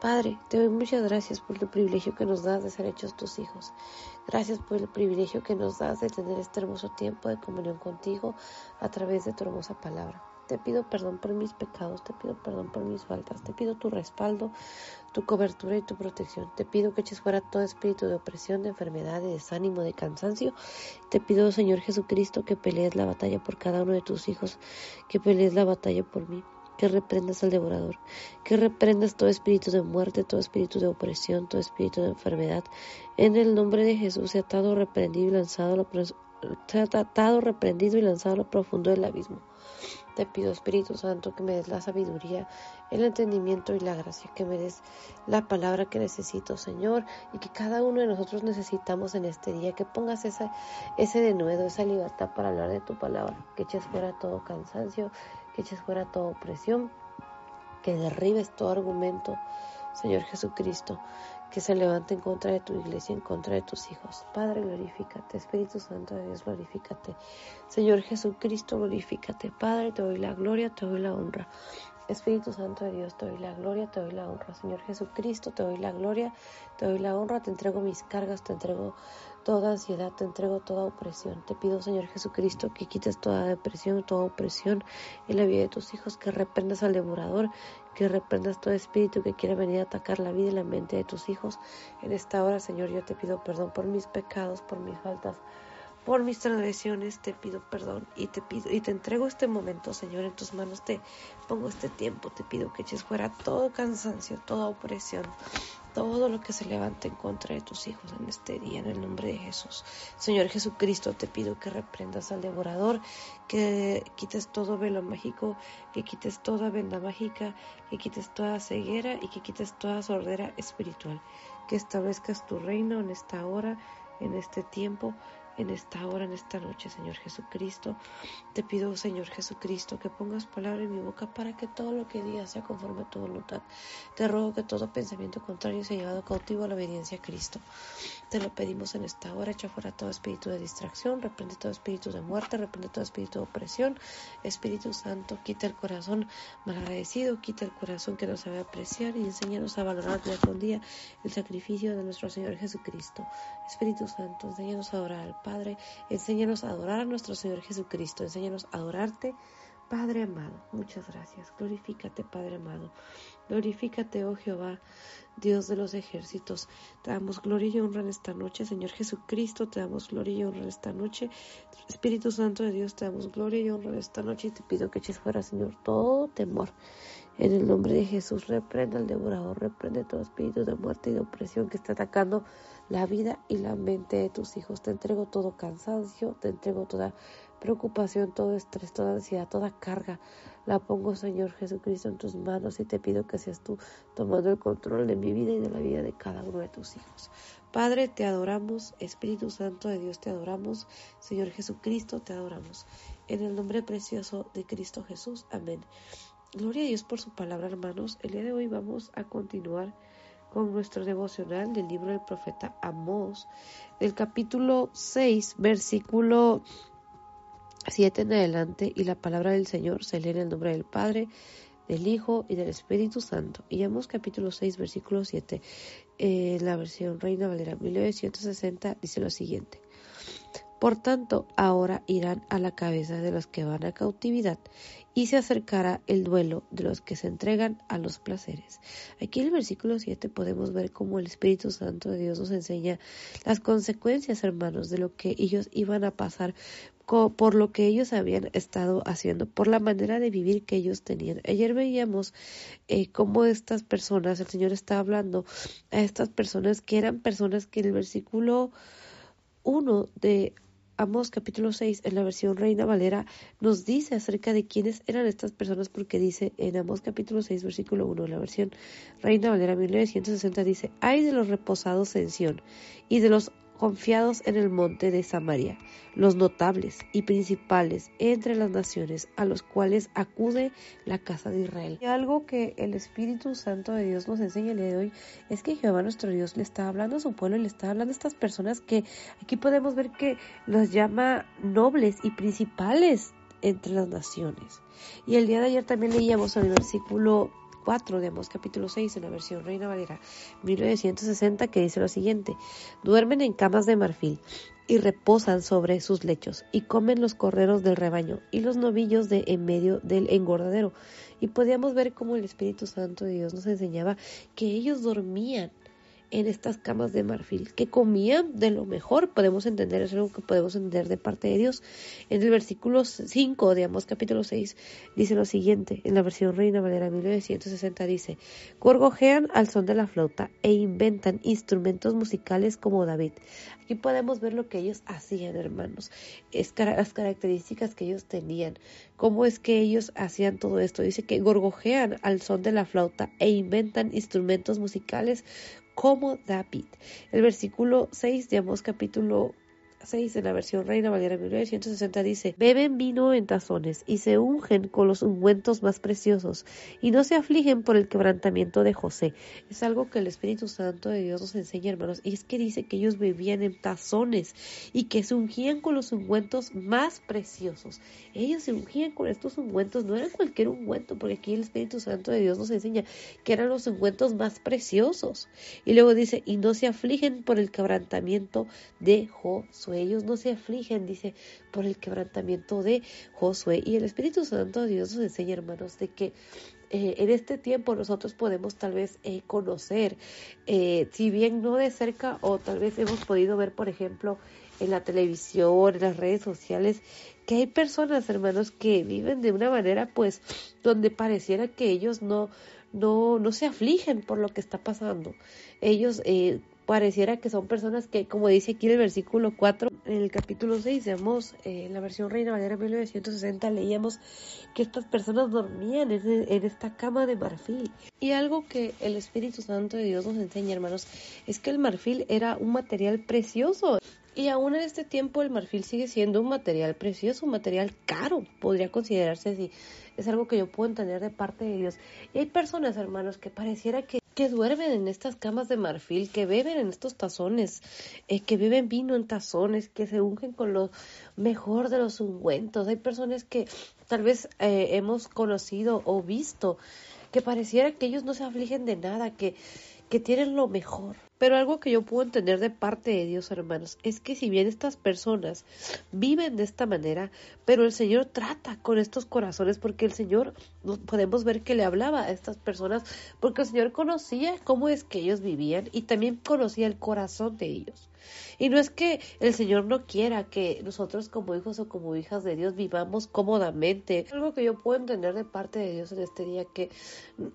Padre, te doy muchas gracias por el privilegio que nos das de ser hechos tus hijos. Gracias por el privilegio que nos das de tener este hermoso tiempo de comunión contigo a través de tu hermosa palabra. Te pido perdón por mis pecados, te pido perdón por mis faltas, te pido tu respaldo, tu cobertura y tu protección. Te pido que eches fuera todo espíritu de opresión, de enfermedad, de desánimo, de cansancio. Te pido, Señor Jesucristo, que pelees la batalla por cada uno de tus hijos, que pelees la batalla por mí. que reprendas al devorador, que reprendas todo espíritu de muerte, todo espíritu de opresión, todo espíritu de enfermedad. En el nombre de Jesús se ha atado, reprendido y lanzado lo, atado, reprendido y lanzado a lo profundo del abismo. Te pido, Espíritu Santo, que me des la sabiduría, el entendimiento y la gracia, que me des la palabra que necesito, Señor, y que cada uno de nosotros necesitamos en este día, que pongas ese denuedo, esa libertad para hablar de tu palabra, que eches fuera todo cansancio, que eches fuera toda opresión, que derribes todo argumento, Señor Jesucristo, que se levante en contra de tu iglesia, en contra de tus hijos. Padre, glorifícate. Espíritu Santo de Dios, glorifícate. Señor Jesucristo, glorifícate. Padre, te doy la gloria, te doy la honra. Espíritu Santo de Dios, te doy la gloria, te doy la honra. Señor Jesucristo, te doy la gloria, te doy la honra, te entrego mis cargas, te entrego toda ansiedad, te entrego toda opresión. Te pido, Señor Jesucristo, que quites toda depresión, toda opresión en la vida de tus hijos, que reprendas al devorador, que reprendas todo espíritu que quiera venir a atacar la vida y la mente de tus hijos. En esta hora, Señor, yo te pido perdón por mis pecados, por mis faltas por mis transgresiones te pido perdón y te pido y te entrego este momento, Señor, en tus manos te pongo este tiempo, te pido que eches fuera todo cansancio, toda opresión, todo lo que se levante en contra de tus hijos en este día, en el nombre de Jesús. Señor Jesucristo, te pido que reprendas al devorador, que quites todo velo mágico, que quites toda venda mágica, que quites toda ceguera y que quites toda sordera espiritual, que establezcas tu reino en esta hora, en este tiempo en esta hora, en esta noche, Señor Jesucristo. Te pido, Señor Jesucristo, que pongas palabra en mi boca para que todo lo que diga sea conforme a tu voluntad. Te ruego que todo pensamiento contrario sea llevado cautivo a la obediencia a Cristo. Te lo pedimos en esta hora, echa fuera todo espíritu de distracción, reprende todo espíritu de muerte, reprende todo espíritu de opresión. Espíritu Santo, quita el corazón malagradecido, quita el corazón que no sabe apreciar y enséñanos a valorar día con día el sacrificio de nuestro Señor Jesucristo. Espíritu Santo, enséñanos a orar Padre, enséñanos a adorar a nuestro Señor Jesucristo, enséñanos a adorarte. Padre amado, muchas gracias. Glorifícate, Padre amado. Glorifícate, oh Jehová, Dios de los ejércitos. Te damos gloria y honra en esta noche, Señor Jesucristo. Te damos gloria y honra en esta noche. Espíritu Santo de Dios, te damos gloria y honra en esta noche. Y te pido que eches fuera, Señor, todo temor. En el nombre de Jesús, reprenda al devorador, reprende todo espíritu de muerte y de opresión que está atacando la vida y la mente de tus hijos. Te entrego todo cansancio, te entrego toda preocupación, todo estrés, toda ansiedad, toda carga. La pongo, Señor Jesucristo, en tus manos y te pido que seas tú tomando el control de mi vida y de la vida de cada uno de tus hijos. Padre, te adoramos, Espíritu Santo de Dios, te adoramos, Señor Jesucristo, te adoramos. En el nombre precioso de Cristo Jesús. Amén. Gloria a Dios por su palabra, hermanos. El día de hoy vamos a continuar con nuestro devocional del libro del profeta Amós, del capítulo 6, versículo 7 en adelante, y la palabra del Señor se lee en el nombre del Padre, del Hijo y del Espíritu Santo. Y Amós capítulo 6, versículo 7, en la versión Reina Valera 1960, dice lo siguiente. Por tanto, ahora irán a la cabeza de los que van a cautividad y se acercará el duelo de los que se entregan a los placeres. Aquí en el versículo 7 podemos ver cómo el Espíritu Santo de Dios nos enseña las consecuencias, hermanos, de lo que ellos iban a pasar por lo que ellos habían estado haciendo, por la manera de vivir que ellos tenían. Ayer veíamos eh, cómo estas personas, el Señor está hablando a estas personas que eran personas que en el versículo 1 de Amos capítulo 6 en la versión Reina Valera nos dice acerca de quiénes eran estas personas porque dice en Amos capítulo 6 versículo 1 en la versión Reina Valera 1960 dice hay de los reposados en Sión y de los confiados en el monte de Samaria, los notables y principales entre las naciones a los cuales acude la casa de Israel. Y algo que el Espíritu Santo de Dios nos enseña el día de hoy es que Jehová nuestro Dios le está hablando a su pueblo y le está hablando a estas personas que aquí podemos ver que los llama nobles y principales entre las naciones. Y el día de ayer también leíamos en el versículo 4 de Amós capítulo 6 en la versión Reina Valera 1960 que dice lo siguiente, duermen en camas de marfil y reposan sobre sus lechos y comen los correros del rebaño y los novillos de en medio del engordadero. Y podíamos ver cómo el Espíritu Santo de Dios nos enseñaba que ellos dormían en estas camas de marfil, que comían de lo mejor, podemos entender, es algo que podemos entender de parte de Dios. En el versículo 5 de Amos capítulo 6 dice lo siguiente, en la versión Reina Valera 1960 dice, gorgojean al son de la flauta e inventan instrumentos musicales como David. Aquí podemos ver lo que ellos hacían, hermanos, es las características que ellos tenían, cómo es que ellos hacían todo esto. Dice que gorgojean al son de la flauta e inventan instrumentos musicales como David. El versículo 6 de Amós capítulo 6 en la versión Reina Valera 1960 dice, beben vino en tazones y se ungen con los ungüentos más preciosos y no se afligen por el quebrantamiento de José. Es algo que el Espíritu Santo de Dios nos enseña, hermanos, y es que dice que ellos bebían en tazones y que se ungían con los ungüentos más preciosos. Ellos se ungían con estos ungüentos, no eran cualquier ungüento, porque aquí el Espíritu Santo de Dios nos enseña que eran los ungüentos más preciosos. Y luego dice, y no se afligen por el quebrantamiento de Josué ellos no se afligen, dice, por el quebrantamiento de Josué. Y el Espíritu Santo de Dios nos enseña, hermanos, de que eh, en este tiempo nosotros podemos tal vez eh, conocer, eh, si bien no de cerca o tal vez hemos podido ver, por ejemplo, en la televisión, en las redes sociales, que hay personas, hermanos, que viven de una manera, pues, donde pareciera que ellos no, no, no se afligen por lo que está pasando. Ellos eh, pareciera que son personas que, como dice aquí en el versículo 4, en el capítulo 6 veamos eh, en la versión Reina Valera 1960, leíamos que estas personas dormían en, en, esta cama de marfil. Y algo que el Espíritu Santo de Dios nos enseña, hermanos, es que el marfil era un material precioso. Y aún en este tiempo el marfil sigue siendo un material precioso, un material caro, podría considerarse así. Es algo que yo puedo entender de parte de Dios. Y hay personas, hermanos, que pareciera que que duermen en estas camas de marfil, que beben en estos tazones, eh, que beben vino en tazones, que se ungen con lo mejor de los ungüentos. Hay personas que tal vez eh, hemos conocido o visto que pareciera que ellos no se afligen de nada, que, que tienen lo mejor. Pero algo que yo puedo entender de parte de Dios, hermanos, es que si bien estas personas viven de esta manera, pero el Señor trata con estos corazones, porque el Señor, podemos ver que le hablaba a estas personas, porque el Señor conocía cómo es que ellos vivían y también conocía el corazón de ellos. Y no es que el Señor no quiera que nosotros como hijos o como hijas de Dios vivamos cómodamente. Algo que yo puedo entender de parte de Dios en este día, que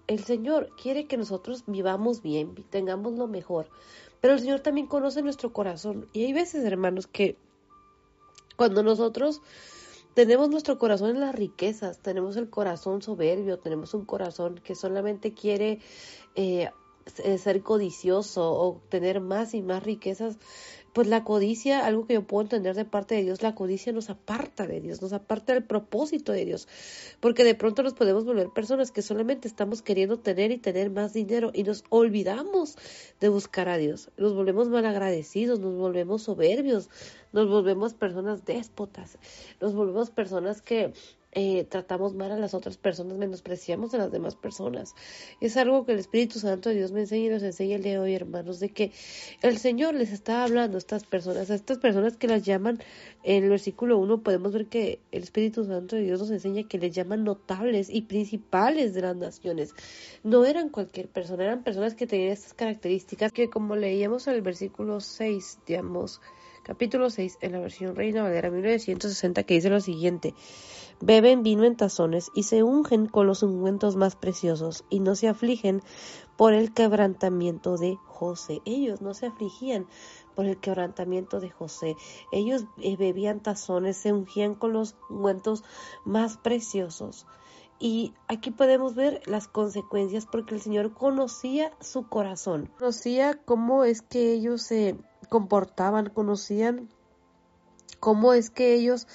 el Señor quiere que nosotros vivamos bien, tengamos lo mejor. Pero el Señor también conoce nuestro corazón. Y hay veces, hermanos, que cuando nosotros tenemos nuestro corazón en las riquezas, tenemos el corazón soberbio, tenemos un corazón que solamente quiere eh, ser codicioso o tener más y más riquezas, pues la codicia, algo que yo puedo entender de parte de Dios, la codicia nos aparta de Dios, nos aparta del propósito de Dios, porque de pronto nos podemos volver personas que solamente estamos queriendo tener y tener más dinero y nos olvidamos de buscar a Dios, nos volvemos malagradecidos, nos volvemos soberbios, nos volvemos personas déspotas, nos volvemos personas que eh, tratamos mal a las otras personas, menospreciamos a las demás personas. Es algo que el Espíritu Santo de Dios me enseña y nos enseña el día de hoy, hermanos, de que el Señor les está hablando a estas personas, a estas personas que las llaman, en el versículo 1 podemos ver que el Espíritu Santo de Dios nos enseña que les llaman notables y principales de las naciones. No eran cualquier persona, eran personas que tenían estas características que como leíamos en el versículo 6, digamos, capítulo 6 en la versión Reina Valera 1960 que dice lo siguiente beben vino en tazones y se ungen con los ungüentos más preciosos y no se afligen por el quebrantamiento de José. Ellos no se afligían por el quebrantamiento de José. Ellos eh, bebían tazones, se ungían con los ungüentos más preciosos. Y aquí podemos ver las consecuencias porque el Señor conocía su corazón, conocía cómo es que ellos se comportaban, conocían cómo es que ellos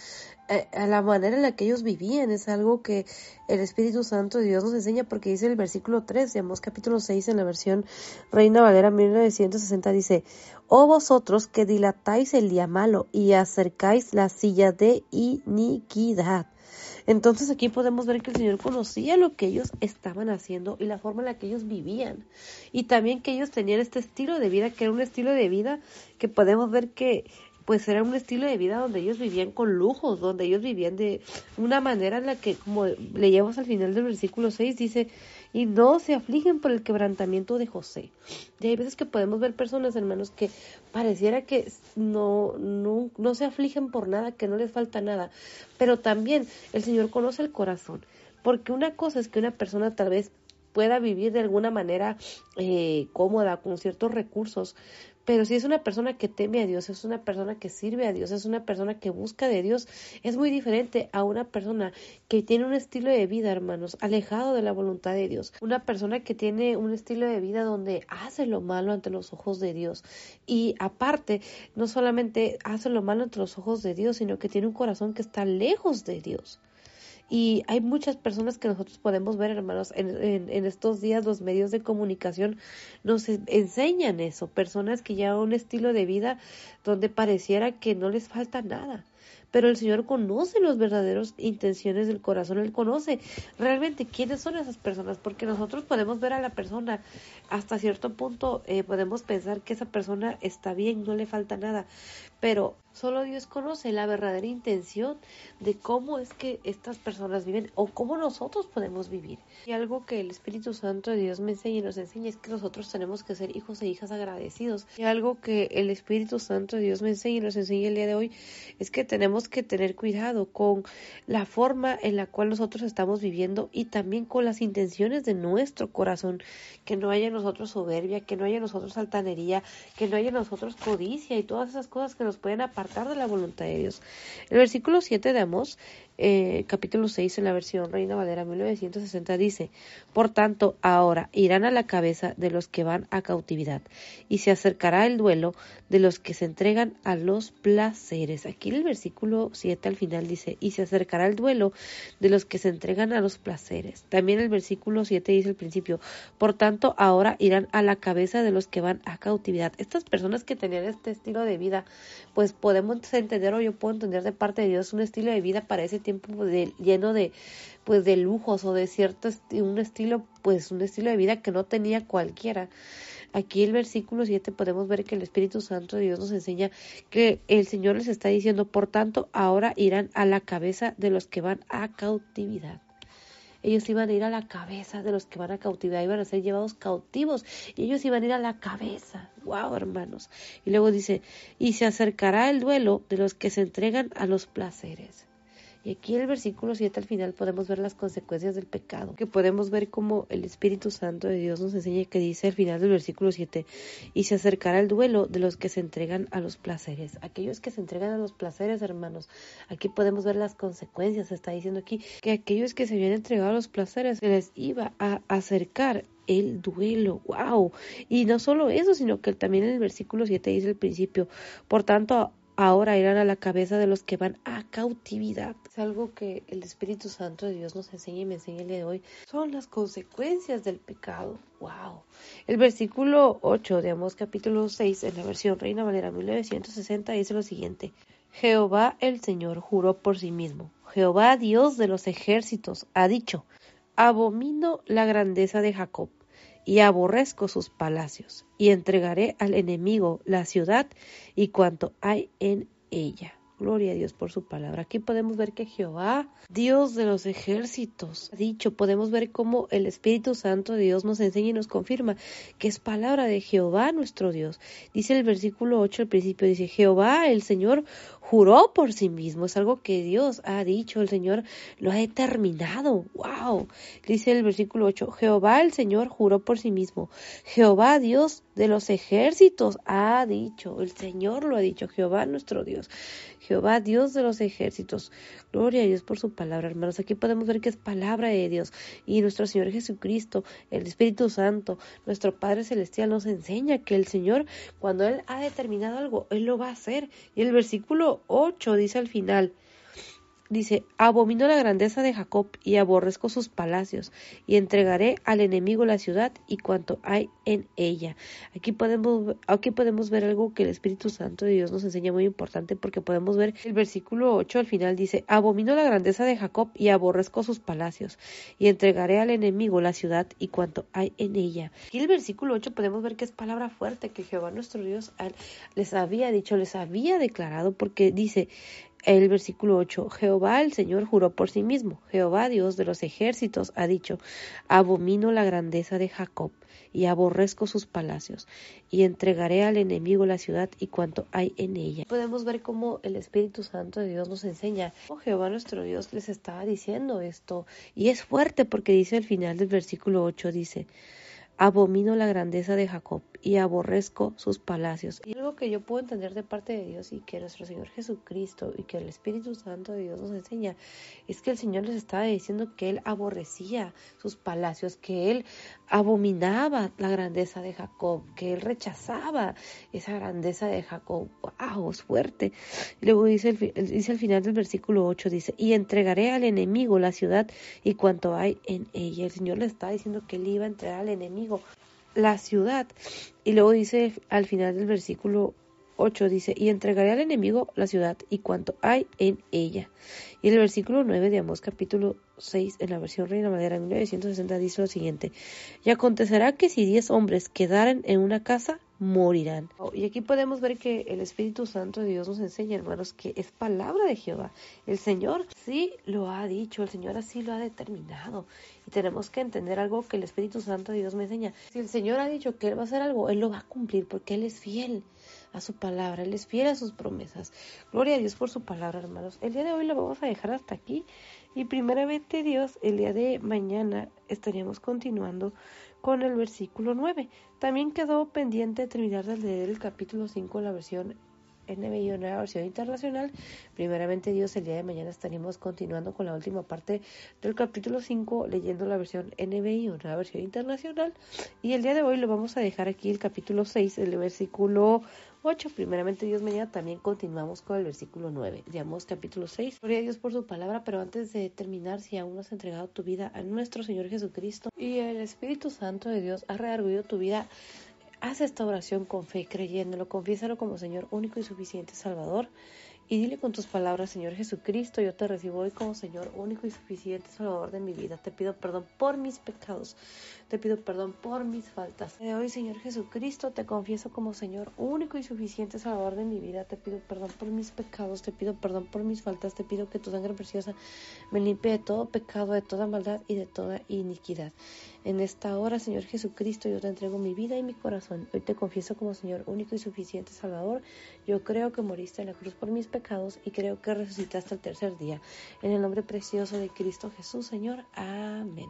eh, la manera en la que ellos vivían es algo que el Espíritu Santo de Dios nos enseña porque dice el versículo 3 de capítulo 6 en la versión Reina Valera 1960 dice, oh vosotros que dilatáis el día malo y acercáis la silla de iniquidad. Entonces aquí podemos ver que el Señor conocía lo que ellos estaban haciendo y la forma en la que ellos vivían. Y también que ellos tenían este estilo de vida, que era un estilo de vida que podemos ver que pues era un estilo de vida donde ellos vivían con lujos, donde ellos vivían de una manera en la que, como leíamos al final del versículo 6, dice, y no se afligen por el quebrantamiento de José. Y hay veces que podemos ver personas, hermanos, que pareciera que no, no, no se afligen por nada, que no les falta nada, pero también el Señor conoce el corazón. Porque una cosa es que una persona tal vez pueda vivir de alguna manera eh, cómoda, con ciertos recursos, pero si es una persona que teme a Dios, es una persona que sirve a Dios, es una persona que busca de Dios, es muy diferente a una persona que tiene un estilo de vida, hermanos, alejado de la voluntad de Dios. Una persona que tiene un estilo de vida donde hace lo malo ante los ojos de Dios. Y aparte, no solamente hace lo malo ante los ojos de Dios, sino que tiene un corazón que está lejos de Dios. Y hay muchas personas que nosotros podemos ver, hermanos, en, en, estos días los medios de comunicación nos enseñan eso, personas que llevan un estilo de vida donde pareciera que no les falta nada pero el Señor conoce las verdaderas intenciones del corazón, Él conoce realmente quiénes son esas personas, porque nosotros podemos ver a la persona hasta cierto punto, eh, podemos pensar que esa persona está bien, no le falta nada, pero solo Dios conoce la verdadera intención de cómo es que estas personas viven o cómo nosotros podemos vivir. Y algo que el Espíritu Santo de Dios me enseña y nos enseña es que nosotros tenemos que ser hijos e hijas agradecidos. Y algo que el Espíritu Santo de Dios me enseña y nos enseña el día de hoy es que tenemos que tener cuidado con la forma en la cual nosotros estamos viviendo y también con las intenciones de nuestro corazón. Que no haya nosotros soberbia, que no haya nosotros altanería, que no haya nosotros codicia y todas esas cosas que nos pueden apartar de la voluntad de Dios. El versículo 7 de Amós eh, capítulo 6 en la versión Reina Valera 1960 dice, Por tanto, ahora irán a la cabeza de los que van a cautividad, y se acercará el duelo de los que se entregan a los placeres. Aquí el versículo 7 al final dice, y se acercará el duelo de los que se entregan a los placeres. También el versículo 7 dice al principio, Por tanto, ahora irán a la cabeza de los que van a cautividad. Estas personas que tenían este estilo de vida, pues podemos entender o yo puedo entender de parte de Dios un estilo de vida para ese tiempo de, lleno de pues de lujos o de cierto un estilo pues un estilo de vida que no tenía cualquiera. Aquí el versículo 7 podemos ver que el Espíritu Santo de Dios nos enseña que el Señor les está diciendo, por tanto, ahora irán a la cabeza de los que van a cautividad. Ellos iban a ir a la cabeza de los que van a cautividad, iban a ser llevados cautivos y ellos iban a ir a la cabeza. Wow, hermanos. Y luego dice, y se acercará el duelo de los que se entregan a los placeres. Y aquí en el versículo 7 al final podemos ver las consecuencias del pecado, que podemos ver como el Espíritu Santo de Dios nos enseña que dice al final del versículo 7, y se acercará el duelo de los que se entregan a los placeres. Aquellos que se entregan a los placeres, hermanos, aquí podemos ver las consecuencias. Está diciendo aquí que aquellos que se habían entregado a los placeres se les iba a acercar el duelo, wow. Y no solo eso, sino que también en el versículo 7 dice al principio, por tanto, ahora irán a la cabeza de los que van a cautividad. Es algo que el Espíritu Santo de Dios nos enseña y me enseña el día de hoy. Son las consecuencias del pecado. ¡Wow! El versículo 8 de Amós capítulo 6 en la versión Reina Valera 1960 dice lo siguiente. Jehová el Señor juró por sí mismo. Jehová Dios de los ejércitos ha dicho, abomino la grandeza de Jacob y aborrezco sus palacios, y entregaré al enemigo la ciudad y cuanto hay en ella. Gloria a Dios por su palabra. Aquí podemos ver que Jehová, Dios de los ejércitos, ha dicho, podemos ver cómo el Espíritu Santo de Dios nos enseña y nos confirma que es palabra de Jehová nuestro Dios. Dice el versículo 8 al principio, dice, Jehová el Señor juró por sí mismo, es algo que Dios ha dicho, el Señor lo ha determinado. ¡Wow! Dice el versículo 8, Jehová el Señor juró por sí mismo, Jehová Dios de los ejércitos ha dicho, el Señor lo ha dicho, Jehová nuestro Dios, Jehová Dios de los ejércitos. Gloria a Dios por su palabra, hermanos. Aquí podemos ver que es palabra de Dios y nuestro Señor Jesucristo, el Espíritu Santo, nuestro Padre Celestial nos enseña que el Señor, cuando Él ha determinado algo, Él lo va a hacer. Y el versículo 8 dice al final, dice, abomino la grandeza de Jacob y aborrezco sus palacios, y entregaré al enemigo la ciudad y cuanto hay en ella. Aquí podemos, aquí podemos ver algo que el Espíritu Santo de Dios nos enseña muy importante porque podemos ver el versículo 8 al final dice, abomino la grandeza de Jacob y aborrezco sus palacios, y entregaré al enemigo la ciudad y cuanto hay en ella. Aquí el versículo 8 podemos ver que es palabra fuerte que Jehová nuestro Dios les había dicho, les había declarado, porque dice, el versículo 8, Jehová el Señor juró por sí mismo, Jehová Dios de los ejércitos ha dicho, abomino la grandeza de Jacob y aborrezco sus palacios, y entregaré al enemigo la ciudad y cuanto hay en ella. Podemos ver cómo el Espíritu Santo de Dios nos enseña, Jehová nuestro Dios les estaba diciendo esto, y es fuerte porque dice al final del versículo 8, dice, Abomino la grandeza de Jacob y aborrezco sus palacios. Y algo que yo puedo entender de parte de Dios y que nuestro Señor Jesucristo y que el Espíritu Santo de Dios nos enseña es que el Señor les estaba diciendo que Él aborrecía sus palacios, que Él abominaba la grandeza de Jacob, que Él rechazaba esa grandeza de Jacob. ¡Wow! Fuerte. luego dice, el, dice al final del versículo 8, dice, y entregaré al enemigo la ciudad y cuanto hay en ella. El Señor le estaba diciendo que Él iba a entregar al enemigo la ciudad. Y luego dice al final del versículo 8 dice, y entregaré al enemigo la ciudad y cuanto hay en ella. Y el versículo 9 de Amós capítulo 6 en la versión Reina Madera 1960 dice lo siguiente, y acontecerá que si diez hombres quedaran en una casa, morirán. Y aquí podemos ver que el Espíritu Santo de Dios nos enseña, hermanos, que es palabra de Jehová. El Señor sí lo ha dicho, el Señor así lo ha determinado. Y tenemos que entender algo que el Espíritu Santo de Dios me enseña. Si el Señor ha dicho que Él va a hacer algo, Él lo va a cumplir porque Él es fiel a su palabra, Él es fiel a sus promesas. Gloria a Dios por su palabra, hermanos. El día de hoy lo vamos a dejar hasta aquí. Y primeramente Dios, el día de mañana estaríamos continuando con el versículo 9. También quedó pendiente terminar de leer el capítulo 5 en la versión NBI nueva versión internacional. Primeramente Dios, el día de mañana estaremos continuando con la última parte del capítulo 5 leyendo la versión NBI nueva versión internacional. Y el día de hoy lo vamos a dejar aquí el capítulo 6, el versículo 8. Primeramente Dios mañana también continuamos con el versículo 9. Digamos capítulo 6. Gloria a Dios por su palabra, pero antes de terminar, si aún no has entregado tu vida a nuestro Señor Jesucristo y el Espíritu Santo de Dios ha rearguido tu vida, haz esta oración con fe, creyéndolo, confiésalo como Señor único y suficiente Salvador y dile con tus palabras, Señor Jesucristo, yo te recibo hoy como Señor único y suficiente Salvador de mi vida. Te pido perdón por mis pecados. Te pido perdón por mis faltas. De hoy, Señor Jesucristo, te confieso como Señor único y suficiente Salvador de mi vida. Te pido perdón por mis pecados. Te pido perdón por mis faltas. Te pido que tu sangre preciosa me limpie de todo pecado, de toda maldad y de toda iniquidad. En esta hora, Señor Jesucristo, yo te entrego mi vida y mi corazón. Hoy te confieso como Señor único y suficiente Salvador. Yo creo que moriste en la cruz por mis pecados y creo que resucitaste el tercer día. En el nombre precioso de Cristo Jesús, Señor. Amén.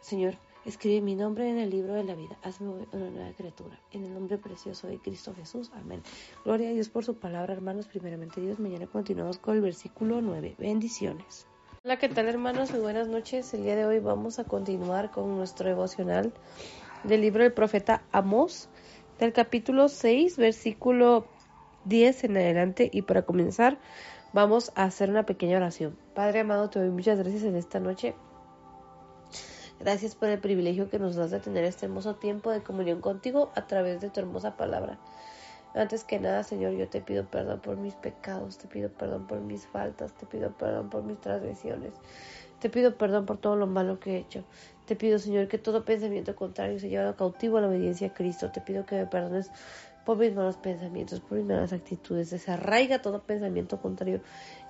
Señor, escribe mi nombre en el libro de la vida. Hazme una nueva criatura. En el nombre precioso de Cristo Jesús. Amén. Gloria a Dios por su palabra, hermanos. Primeramente Dios. Mañana continuamos con el versículo 9. Bendiciones. Hola, ¿qué tal hermanos? Muy buenas noches. El día de hoy vamos a continuar con nuestro devocional del libro del profeta Amós, del capítulo 6, versículo 10 en adelante. Y para comenzar, vamos a hacer una pequeña oración. Padre amado, te doy muchas gracias en esta noche. Gracias por el privilegio que nos das de tener este hermoso tiempo de comunión contigo a través de tu hermosa palabra. Antes que nada, Señor, yo te pido perdón por mis pecados, te pido perdón por mis faltas, te pido perdón por mis transgresiones, te pido perdón por todo lo malo que he hecho. Te pido, Señor, que todo pensamiento contrario se llevado cautivo a la obediencia a Cristo. Te pido que me perdones por mis malos pensamientos, por mis malas actitudes. Desarraiga todo pensamiento contrario.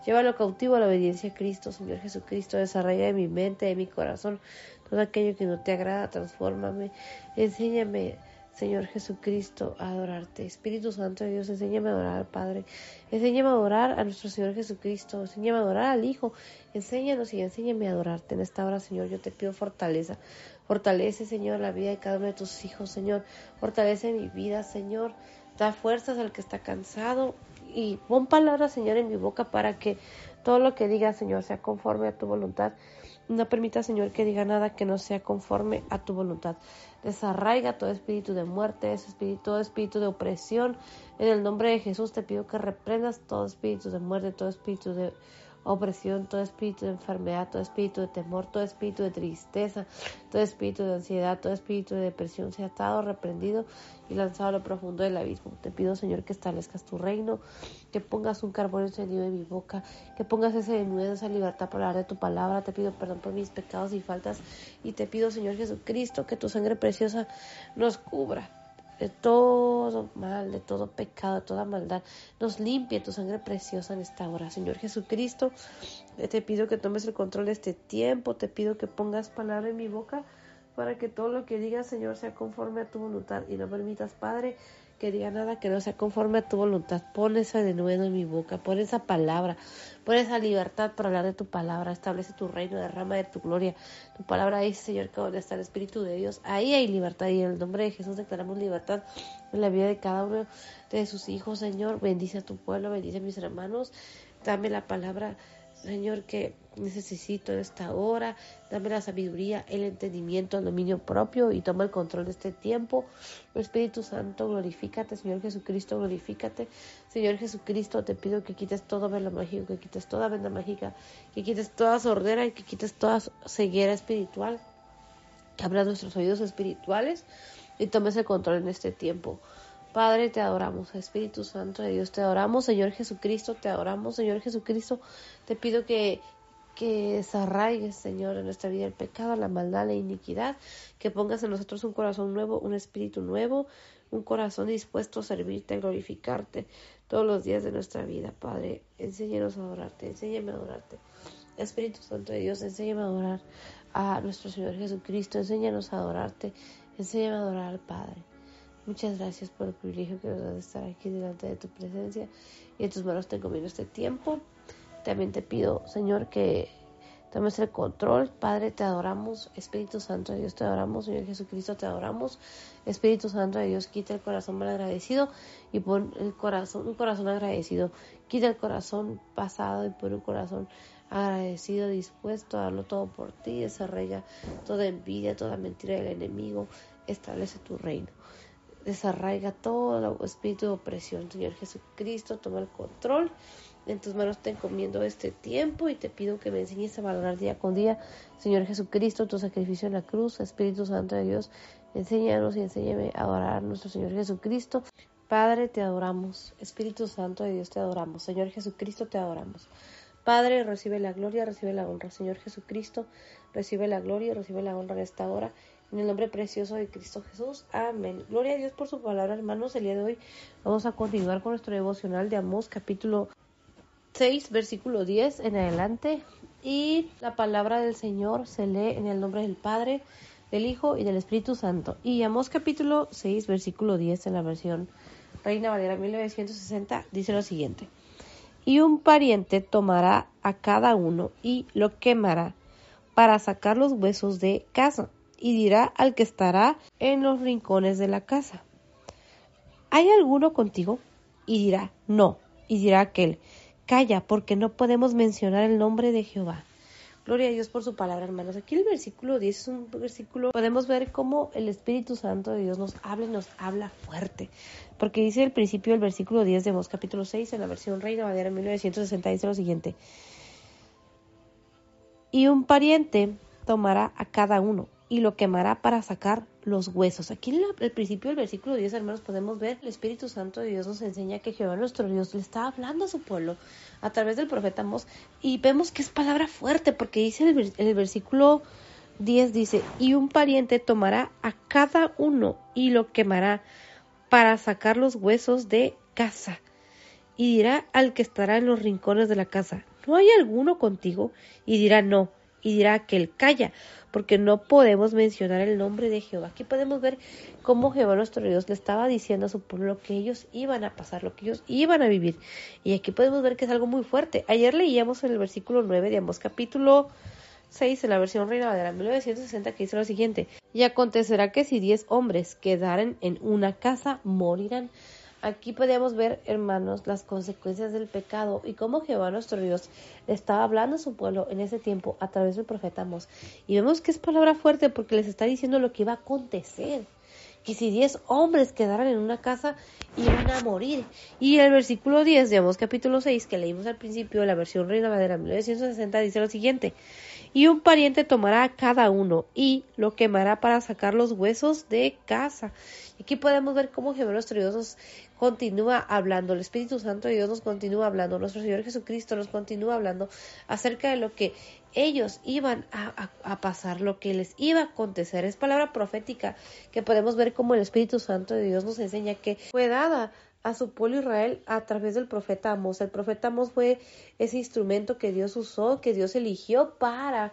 Llévalo cautivo a la obediencia a Cristo, Señor Jesucristo. Desarraiga de mi mente, de mi corazón, todo aquello que no te agrada. Transfórmame. Enséñame Señor Jesucristo, a adorarte. Espíritu Santo de Dios, enséñame a adorar al Padre. Enséñame a adorar a nuestro Señor Jesucristo. Enséñame a adorar al Hijo. Enséñanos y enséñame a adorarte. En esta hora, Señor, yo te pido fortaleza. Fortalece, Señor, la vida de cada uno de tus hijos, Señor. Fortalece mi vida, Señor. Da fuerzas al que está cansado. Y pon palabras, Señor, en mi boca para que todo lo que diga, Señor, sea conforme a tu voluntad. No permita, Señor, que diga nada que no sea conforme a tu voluntad. Desarraiga todo espíritu de muerte, espíritu, todo espíritu de opresión. En el nombre de Jesús te pido que reprendas todo espíritu de muerte, todo espíritu de opresión, todo espíritu de enfermedad, todo espíritu de temor, todo espíritu de tristeza, todo espíritu de ansiedad, todo espíritu de depresión se ha estado reprendido y lanzado a lo profundo del abismo. Te pido, Señor, que establezcas tu reino, que pongas un carbón encendido en mi boca, que pongas ese denuedo, esa libertad para hablar de tu palabra. Te pido perdón por mis pecados y faltas y te pido, Señor Jesucristo, que tu sangre preciosa nos cubra de todo mal, de todo pecado, de toda maldad. Nos limpie tu sangre preciosa en esta hora. Señor Jesucristo, te pido que tomes el control de este tiempo, te pido que pongas palabra en mi boca para que todo lo que diga, Señor, sea conforme a tu voluntad y no permitas, Padre, que diga nada que no sea conforme a tu voluntad. Pon de nuevo en mi boca, pon esa palabra, pon esa libertad para hablar de tu palabra, establece tu reino, derrama de tu gloria. Tu palabra dice, Señor, que donde está el Espíritu de Dios, ahí hay libertad y en el nombre de Jesús declaramos libertad en la vida de cada uno de sus hijos, Señor. Bendice a tu pueblo, bendice a mis hermanos, dame la palabra Señor, que necesito en esta hora. Dame la sabiduría, el entendimiento, el dominio propio y toma el control de este tiempo. Espíritu Santo, glorifícate. Señor Jesucristo, glorifícate. Señor Jesucristo, te pido que quites todo vela mágico, que quites toda venda mágica, que quites toda sordera y que quites toda ceguera espiritual. Que abra nuestros oídos espirituales y tomes el control en este tiempo. Padre, te adoramos, Espíritu Santo de Dios, te adoramos, Señor Jesucristo, te adoramos, Señor Jesucristo. Te pido que, que desarraigues, Señor, en nuestra vida el pecado, la maldad, la iniquidad, que pongas en nosotros un corazón nuevo, un espíritu nuevo, un corazón dispuesto a servirte, a glorificarte todos los días de nuestra vida, Padre. Enséñanos a adorarte, enséñame a adorarte. Espíritu Santo de Dios, enséñame a adorar a nuestro Señor Jesucristo, enséñanos a adorarte, enséñame a adorar al Padre. Muchas gracias por el privilegio que nos da de estar aquí delante de tu presencia y en tus manos tengo bien este tiempo. También te pido, Señor, que tomes el control. Padre, te adoramos. Espíritu Santo de Dios, te adoramos. Señor Jesucristo, te adoramos. Espíritu Santo de Dios, quita el corazón mal agradecido y pon el corazón, un corazón agradecido. Quita el corazón pasado y pon un corazón agradecido, dispuesto a darlo todo por ti. Desarraiga toda envidia, toda mentira del enemigo. Establece tu reino desarraiga todo espíritu de opresión. Señor Jesucristo, toma el control. En tus manos te encomiendo este tiempo y te pido que me enseñes a valorar día con día, Señor Jesucristo, tu sacrificio en la cruz, Espíritu Santo de Dios, enséñanos y enséñame a adorar a nuestro Señor Jesucristo. Padre, te adoramos. Espíritu Santo de Dios, te adoramos. Señor Jesucristo, te adoramos. Padre, recibe la gloria, recibe la honra. Señor Jesucristo, recibe la gloria, recibe la honra en esta hora. En el nombre precioso de Cristo Jesús. Amén. Gloria a Dios por su palabra, hermanos. El día de hoy vamos a continuar con nuestro devocional de Amós, capítulo 6, versículo 10 en adelante. Y la palabra del Señor se lee en el nombre del Padre, del Hijo y del Espíritu Santo. Y Amós, capítulo 6, versículo 10 en la versión Reina Valera 1960, dice lo siguiente. Y un pariente tomará a cada uno y lo quemará para sacar los huesos de casa y dirá al que estará en los rincones de la casa, ¿hay alguno contigo? Y dirá, no. Y dirá aquel, calla, porque no podemos mencionar el nombre de Jehová. Gloria a Dios por su palabra, hermanos. Aquí el versículo 10 es un versículo, podemos ver cómo el Espíritu Santo de Dios nos habla y nos habla fuerte. Porque dice el principio del versículo 10 de Vos, capítulo 6, en la versión Reina Valera 1960, dice lo siguiente. Y un pariente tomará a cada uno y lo quemará para sacar los huesos. Aquí en el principio del versículo 10, hermanos, podemos ver el Espíritu Santo de Dios nos enseña que Jehová nuestro Dios le está hablando a su pueblo a través del profeta Mos y vemos que es palabra fuerte porque dice el, el versículo 10 dice, y un pariente tomará a cada uno y lo quemará para sacar los huesos de casa y dirá al que estará en los rincones de la casa, ¿no hay alguno contigo? Y dirá, no y dirá que él calla, porque no podemos mencionar el nombre de Jehová. Aquí podemos ver cómo Jehová nuestro Dios le estaba diciendo a su pueblo lo que ellos iban a pasar, lo que ellos iban a vivir. Y aquí podemos ver que es algo muy fuerte. Ayer leíamos en el versículo 9 de ambos capítulo 6 en la versión Reina Valera 1960 que dice lo siguiente, y acontecerá que si diez hombres quedaren en una casa, morirán. Aquí podemos ver, hermanos, las consecuencias del pecado y cómo Jehová nuestro Dios estaba hablando a su pueblo en ese tiempo a través del profeta Amos. Y vemos que es palabra fuerte porque les está diciendo lo que iba a acontecer. Que si diez hombres quedaran en una casa iban a morir. Y el versículo 10 digamos capítulo 6, que leímos al principio, la versión Reina Madera 1960, dice lo siguiente. Y un pariente tomará a cada uno y lo quemará para sacar los huesos de casa. Aquí podemos ver cómo Dios nos continúa hablando, el Espíritu Santo de Dios nos continúa hablando, nuestro Señor Jesucristo nos continúa hablando acerca de lo que ellos iban a, pasar, lo que les iba a acontecer. Es palabra profética que podemos ver como el Espíritu Santo de Dios nos enseña que fue dada a su pueblo Israel a través del profeta Amos. El profeta Amos fue ese instrumento que Dios usó, que Dios eligió para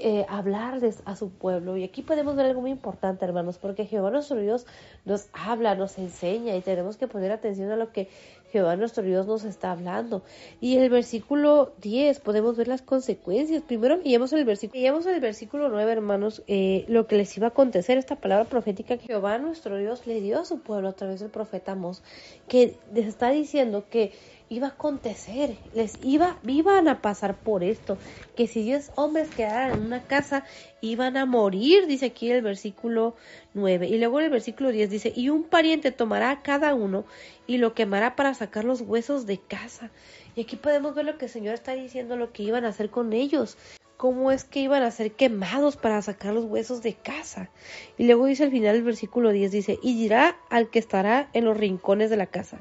eh, hablarles a su pueblo. Y aquí podemos ver algo muy importante, hermanos, porque Jehová nuestro Dios nos habla, nos enseña y tenemos que poner atención a lo que Jehová nuestro Dios nos está hablando. Y en el versículo 10 podemos ver las consecuencias. Primero veíamos el versículo, el versículo 9, hermanos, eh, lo que les iba a acontecer, esta palabra profética que Jehová nuestro Dios le dio a su pueblo a través del profeta Mos, que les está diciendo que iba a acontecer, les iba, iban a pasar por esto, que si diez hombres quedaran en una casa, iban a morir, dice aquí el versículo 9. Y luego el versículo 10 dice, y un pariente tomará a cada uno y lo quemará para sacar los huesos de casa. Y aquí podemos ver lo que el Señor está diciendo, lo que iban a hacer con ellos cómo es que iban a ser quemados para sacar los huesos de casa. Y luego dice al final del versículo 10, dice, y dirá al que estará en los rincones de la casa,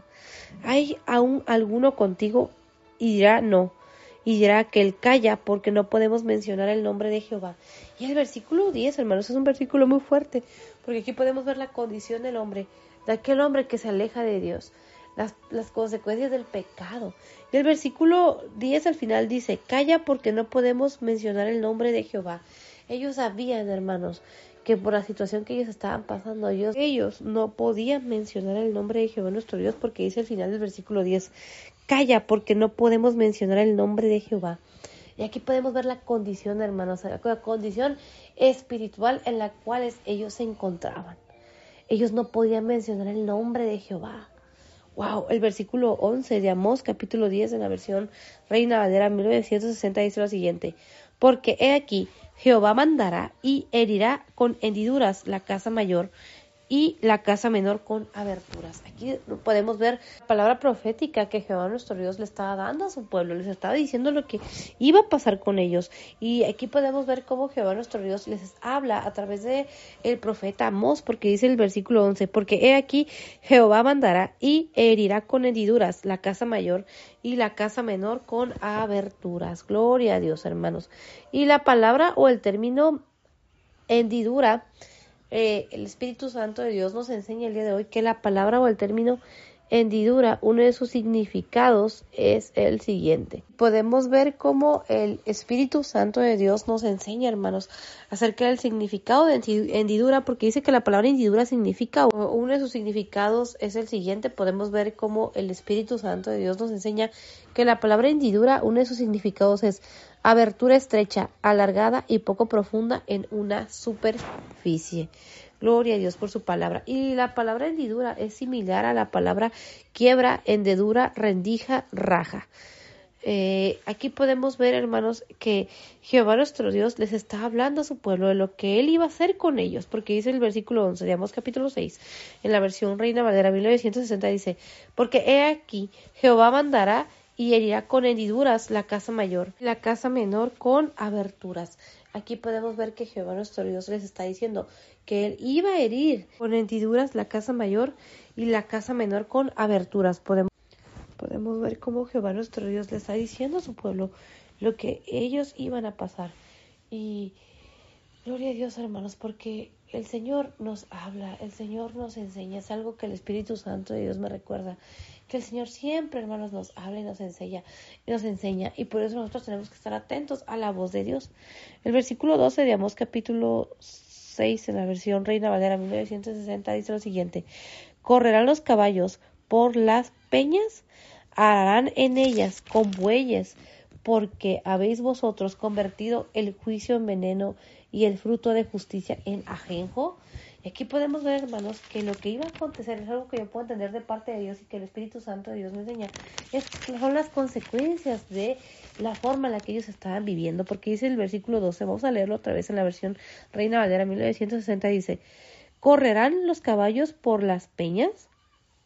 ¿hay aún alguno contigo? Y dirá, no. Y dirá que él calla porque no podemos mencionar el nombre de Jehová. Y el versículo 10, hermanos, es un versículo muy fuerte, porque aquí podemos ver la condición del hombre, de aquel hombre que se aleja de Dios las, consecuencias del pecado. Y el versículo 10 al final dice, calla porque no podemos mencionar el nombre de Jehová. Ellos sabían, hermanos, que por la situación que ellos estaban pasando, ellos, ellos no podían mencionar el nombre de Jehová nuestro Dios porque dice al final del versículo 10, calla porque no podemos mencionar el nombre de Jehová. Y aquí podemos ver la condición, hermanos, la condición espiritual en la cual ellos se encontraban. Ellos no podían mencionar el nombre de Jehová. Wow, el versículo 11 de Amós, capítulo 10, en la versión Reina Valera 1960, dice lo siguiente: Porque he aquí, Jehová mandará y herirá con hendiduras la casa mayor y la casa menor con aberturas. Aquí podemos ver la palabra profética que Jehová nuestro Dios le estaba dando a su pueblo, les estaba diciendo lo que iba a pasar con ellos. Y aquí podemos ver cómo Jehová nuestro Dios les habla a través de el profeta Amós, porque dice el versículo 11, porque he aquí Jehová mandará y herirá con hendiduras la casa mayor y la casa menor con aberturas. Gloria a Dios, hermanos. Y la palabra o el término hendidura eh, el Espíritu Santo de Dios nos enseña el día de hoy que la palabra o el término hendidura, uno de sus significados es el siguiente. Podemos ver cómo el Espíritu Santo de Dios nos enseña, hermanos, acerca del significado de hendidura, porque dice que la palabra hendidura significa, uno de sus significados es el siguiente. Podemos ver cómo el Espíritu Santo de Dios nos enseña que la palabra hendidura, uno de sus significados es abertura estrecha, alargada y poco profunda en una superficie. Gloria a Dios por su palabra. Y la palabra hendidura es similar a la palabra quiebra, hendedura, rendija, raja. Eh, aquí podemos ver, hermanos, que Jehová nuestro Dios les está hablando a su pueblo de lo que él iba a hacer con ellos, porque dice el versículo 11, digamos capítulo 6, en la versión Reina Valera 1960 dice, porque he aquí, Jehová mandará y herirá con hendiduras la casa mayor, la casa menor con aberturas. Aquí podemos ver que Jehová nuestro Dios les está diciendo que él iba a herir con hendiduras la casa mayor y la casa menor con aberturas. Podemos, podemos ver cómo Jehová nuestro Dios le está diciendo a su pueblo lo que ellos iban a pasar. Y gloria a Dios, hermanos, porque el Señor nos habla, el Señor nos enseña, es algo que el Espíritu Santo de Dios me recuerda que el Señor siempre, hermanos, nos habla y nos enseña, y nos enseña, y por eso nosotros tenemos que estar atentos a la voz de Dios. El versículo 12 de Amós capítulo 6 en la versión Reina Valera 1960 dice lo siguiente: Correrán los caballos por las peñas, harán en ellas con bueyes, porque habéis vosotros convertido el juicio en veneno y el fruto de justicia en ajenjo. Y aquí podemos ver, hermanos, que lo que iba a acontecer es algo que yo puedo entender de parte de Dios y que el Espíritu Santo de Dios me enseña. Es, son las consecuencias de la forma en la que ellos estaban viviendo, porque dice el versículo 12, vamos a leerlo otra vez en la versión Reina Valera 1960, dice, ¿correrán los caballos por las peñas?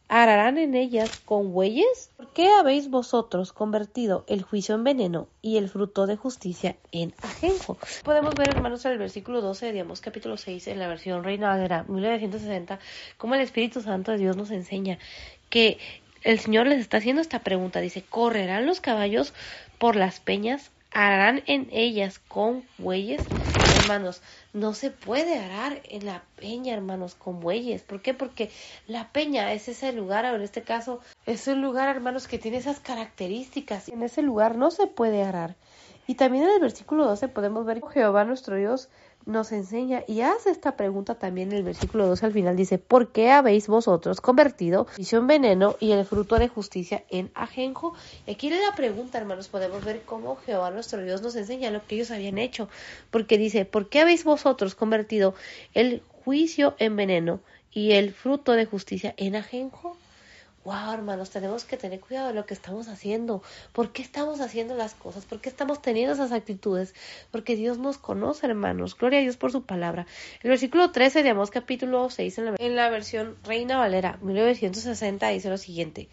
¿Ararán en ellas con bueyes? ¿Por qué habéis vosotros convertido el juicio en veneno y el fruto de justicia en ajenjo? Podemos ver, hermanos, en el versículo 12 digamos capítulo 6, en la versión Reina Valera 1960, cómo el Espíritu Santo de Dios nos enseña que el Señor les está haciendo esta pregunta. Dice, ¿correrán los caballos por las peñas? ¿Harán en ellas con bueyes? Hermanos, no se puede arar en la peña, hermanos, con bueyes. ¿Por qué? Porque la peña es ese lugar, o en este caso, es un lugar, hermanos, que tiene esas características. En ese lugar no se puede arar. Y también en el versículo 12 podemos ver que Jehová nuestro Dios nos enseña y hace esta pregunta también en el versículo 12 al final dice, ¿por qué habéis vosotros convertido en veneno y el fruto de justicia en ajenjo? Y aquí en la pregunta, hermanos, podemos ver cómo Jehová nuestro Dios nos enseña lo que ellos habían hecho, porque dice, ¿por qué habéis vosotros convertido el juicio en veneno y el fruto de justicia en ajenjo? Wow, hermanos, tenemos que tener cuidado de lo que estamos haciendo. ¿Por qué estamos haciendo las cosas? ¿Por qué estamos teniendo esas actitudes? Porque Dios nos conoce, hermanos. Gloria a Dios por su palabra. El versículo 13 de Amós capítulo 6 en la, en la versión Reina Valera 1960 dice lo siguiente.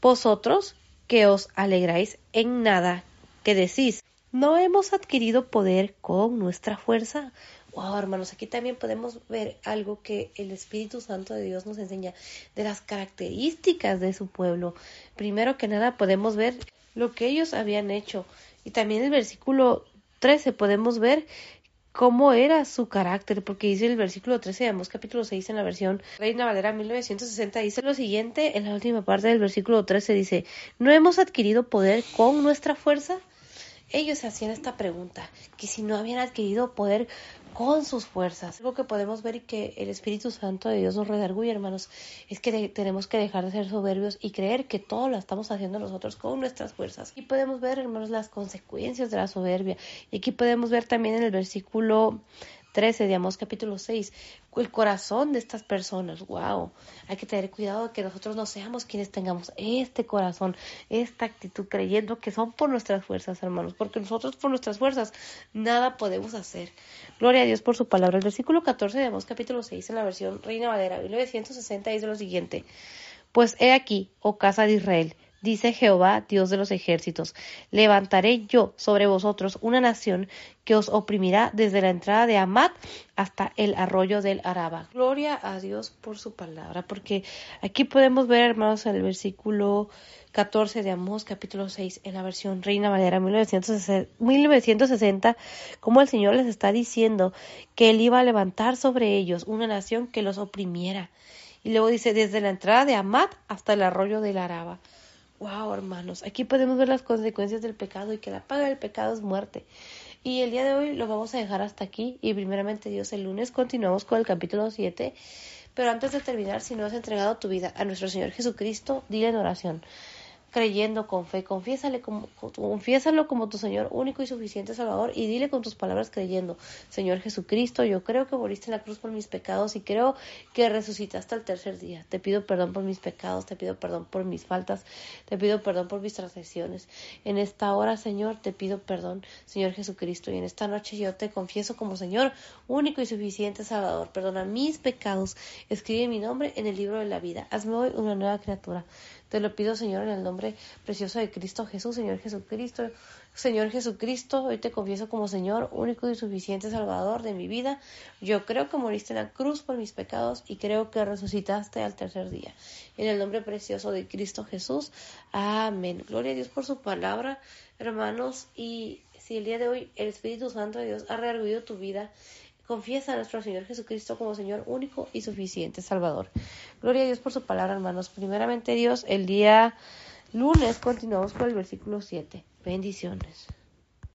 Vosotros que os alegráis en nada, que decís, no hemos adquirido poder con nuestra fuerza. Wow, hermanos, aquí también podemos ver algo que el Espíritu Santo de Dios nos enseña de las características de su pueblo. Primero que nada podemos ver lo que ellos habían hecho. Y también en el versículo 13 podemos ver cómo era su carácter, porque dice el versículo 13 de capítulo 6 en la versión Reina Valera 1960, dice lo siguiente, en la última parte del versículo 13 dice, ¿no hemos adquirido poder con nuestra fuerza? Ellos hacían esta pregunta, que si no habían adquirido poder con sus fuerzas. Algo que podemos ver y que el Espíritu Santo de Dios nos redarguye, hermanos, es que tenemos que dejar de ser soberbios y creer que todo lo estamos haciendo nosotros con nuestras fuerzas. Y podemos ver, hermanos, las consecuencias de la soberbia. Y aquí podemos ver también en el versículo 13 digamos capítulo 6, el corazón de estas personas. Wow, hay que tener cuidado de que nosotros no seamos quienes tengamos este corazón, esta actitud, creyendo que son por nuestras fuerzas, hermanos, porque nosotros por nuestras fuerzas nada podemos hacer. Gloria a Dios por su palabra. El versículo 14 de capítulo 6 en la versión Reina Valera 1960 dice lo siguiente: Pues he aquí, oh casa de Israel, Dice Jehová, Dios de los ejércitos, levantaré yo sobre vosotros una nación que os oprimirá desde la entrada de Amat hasta el arroyo del Araba. Gloria a Dios por su palabra, porque aquí podemos ver, hermanos, el versículo 14 de Amós, capítulo 6, en la versión Reina Valera 1960, 1960, como el Señor les está diciendo que Él iba a levantar sobre ellos una nación que los oprimiera. Y luego dice, desde la entrada de Amat hasta el arroyo del Araba. Wow, hermanos, aquí podemos ver las consecuencias del pecado y que la paga del pecado es muerte. Y el día de hoy lo vamos a dejar hasta aquí y primeramente Dios el lunes continuamos con el capítulo 7. Pero antes de terminar, si no has entregado tu vida a nuestro Señor Jesucristo, dile en oración creyendo con fe, confiésale como, confiésalo como tu Señor único y suficiente Salvador y dile con tus palabras creyendo, Señor Jesucristo, yo creo que moriste en la cruz por mis pecados y creo que resucitaste al tercer día. Te pido perdón por mis pecados, te pido perdón por mis faltas, te pido perdón por mis transgresiones. En esta hora, Señor, te pido perdón, Señor Jesucristo, y en esta noche yo te confieso como Señor único y suficiente Salvador. Perdona mis pecados, escribe mi nombre en el libro de la vida. Hazme hoy una nueva criatura. Te lo pido, Señor, en el nombre precioso de Cristo Jesús, Señor Jesucristo. Señor Jesucristo, hoy te confieso como Señor, único y suficiente Salvador de mi vida. Yo creo que moriste en la cruz por mis pecados y creo que resucitaste al tercer día. En el nombre precioso de Cristo Jesús. Amén. Gloria a Dios por su palabra, hermanos. Y si el día de hoy el Espíritu Santo de Dios ha rearguido tu vida, Confiesa a nuestro Señor Jesucristo como Señor único y suficiente Salvador. Gloria a Dios por su palabra, hermanos. Primeramente Dios, el día lunes continuamos con el versículo 7. Bendiciones.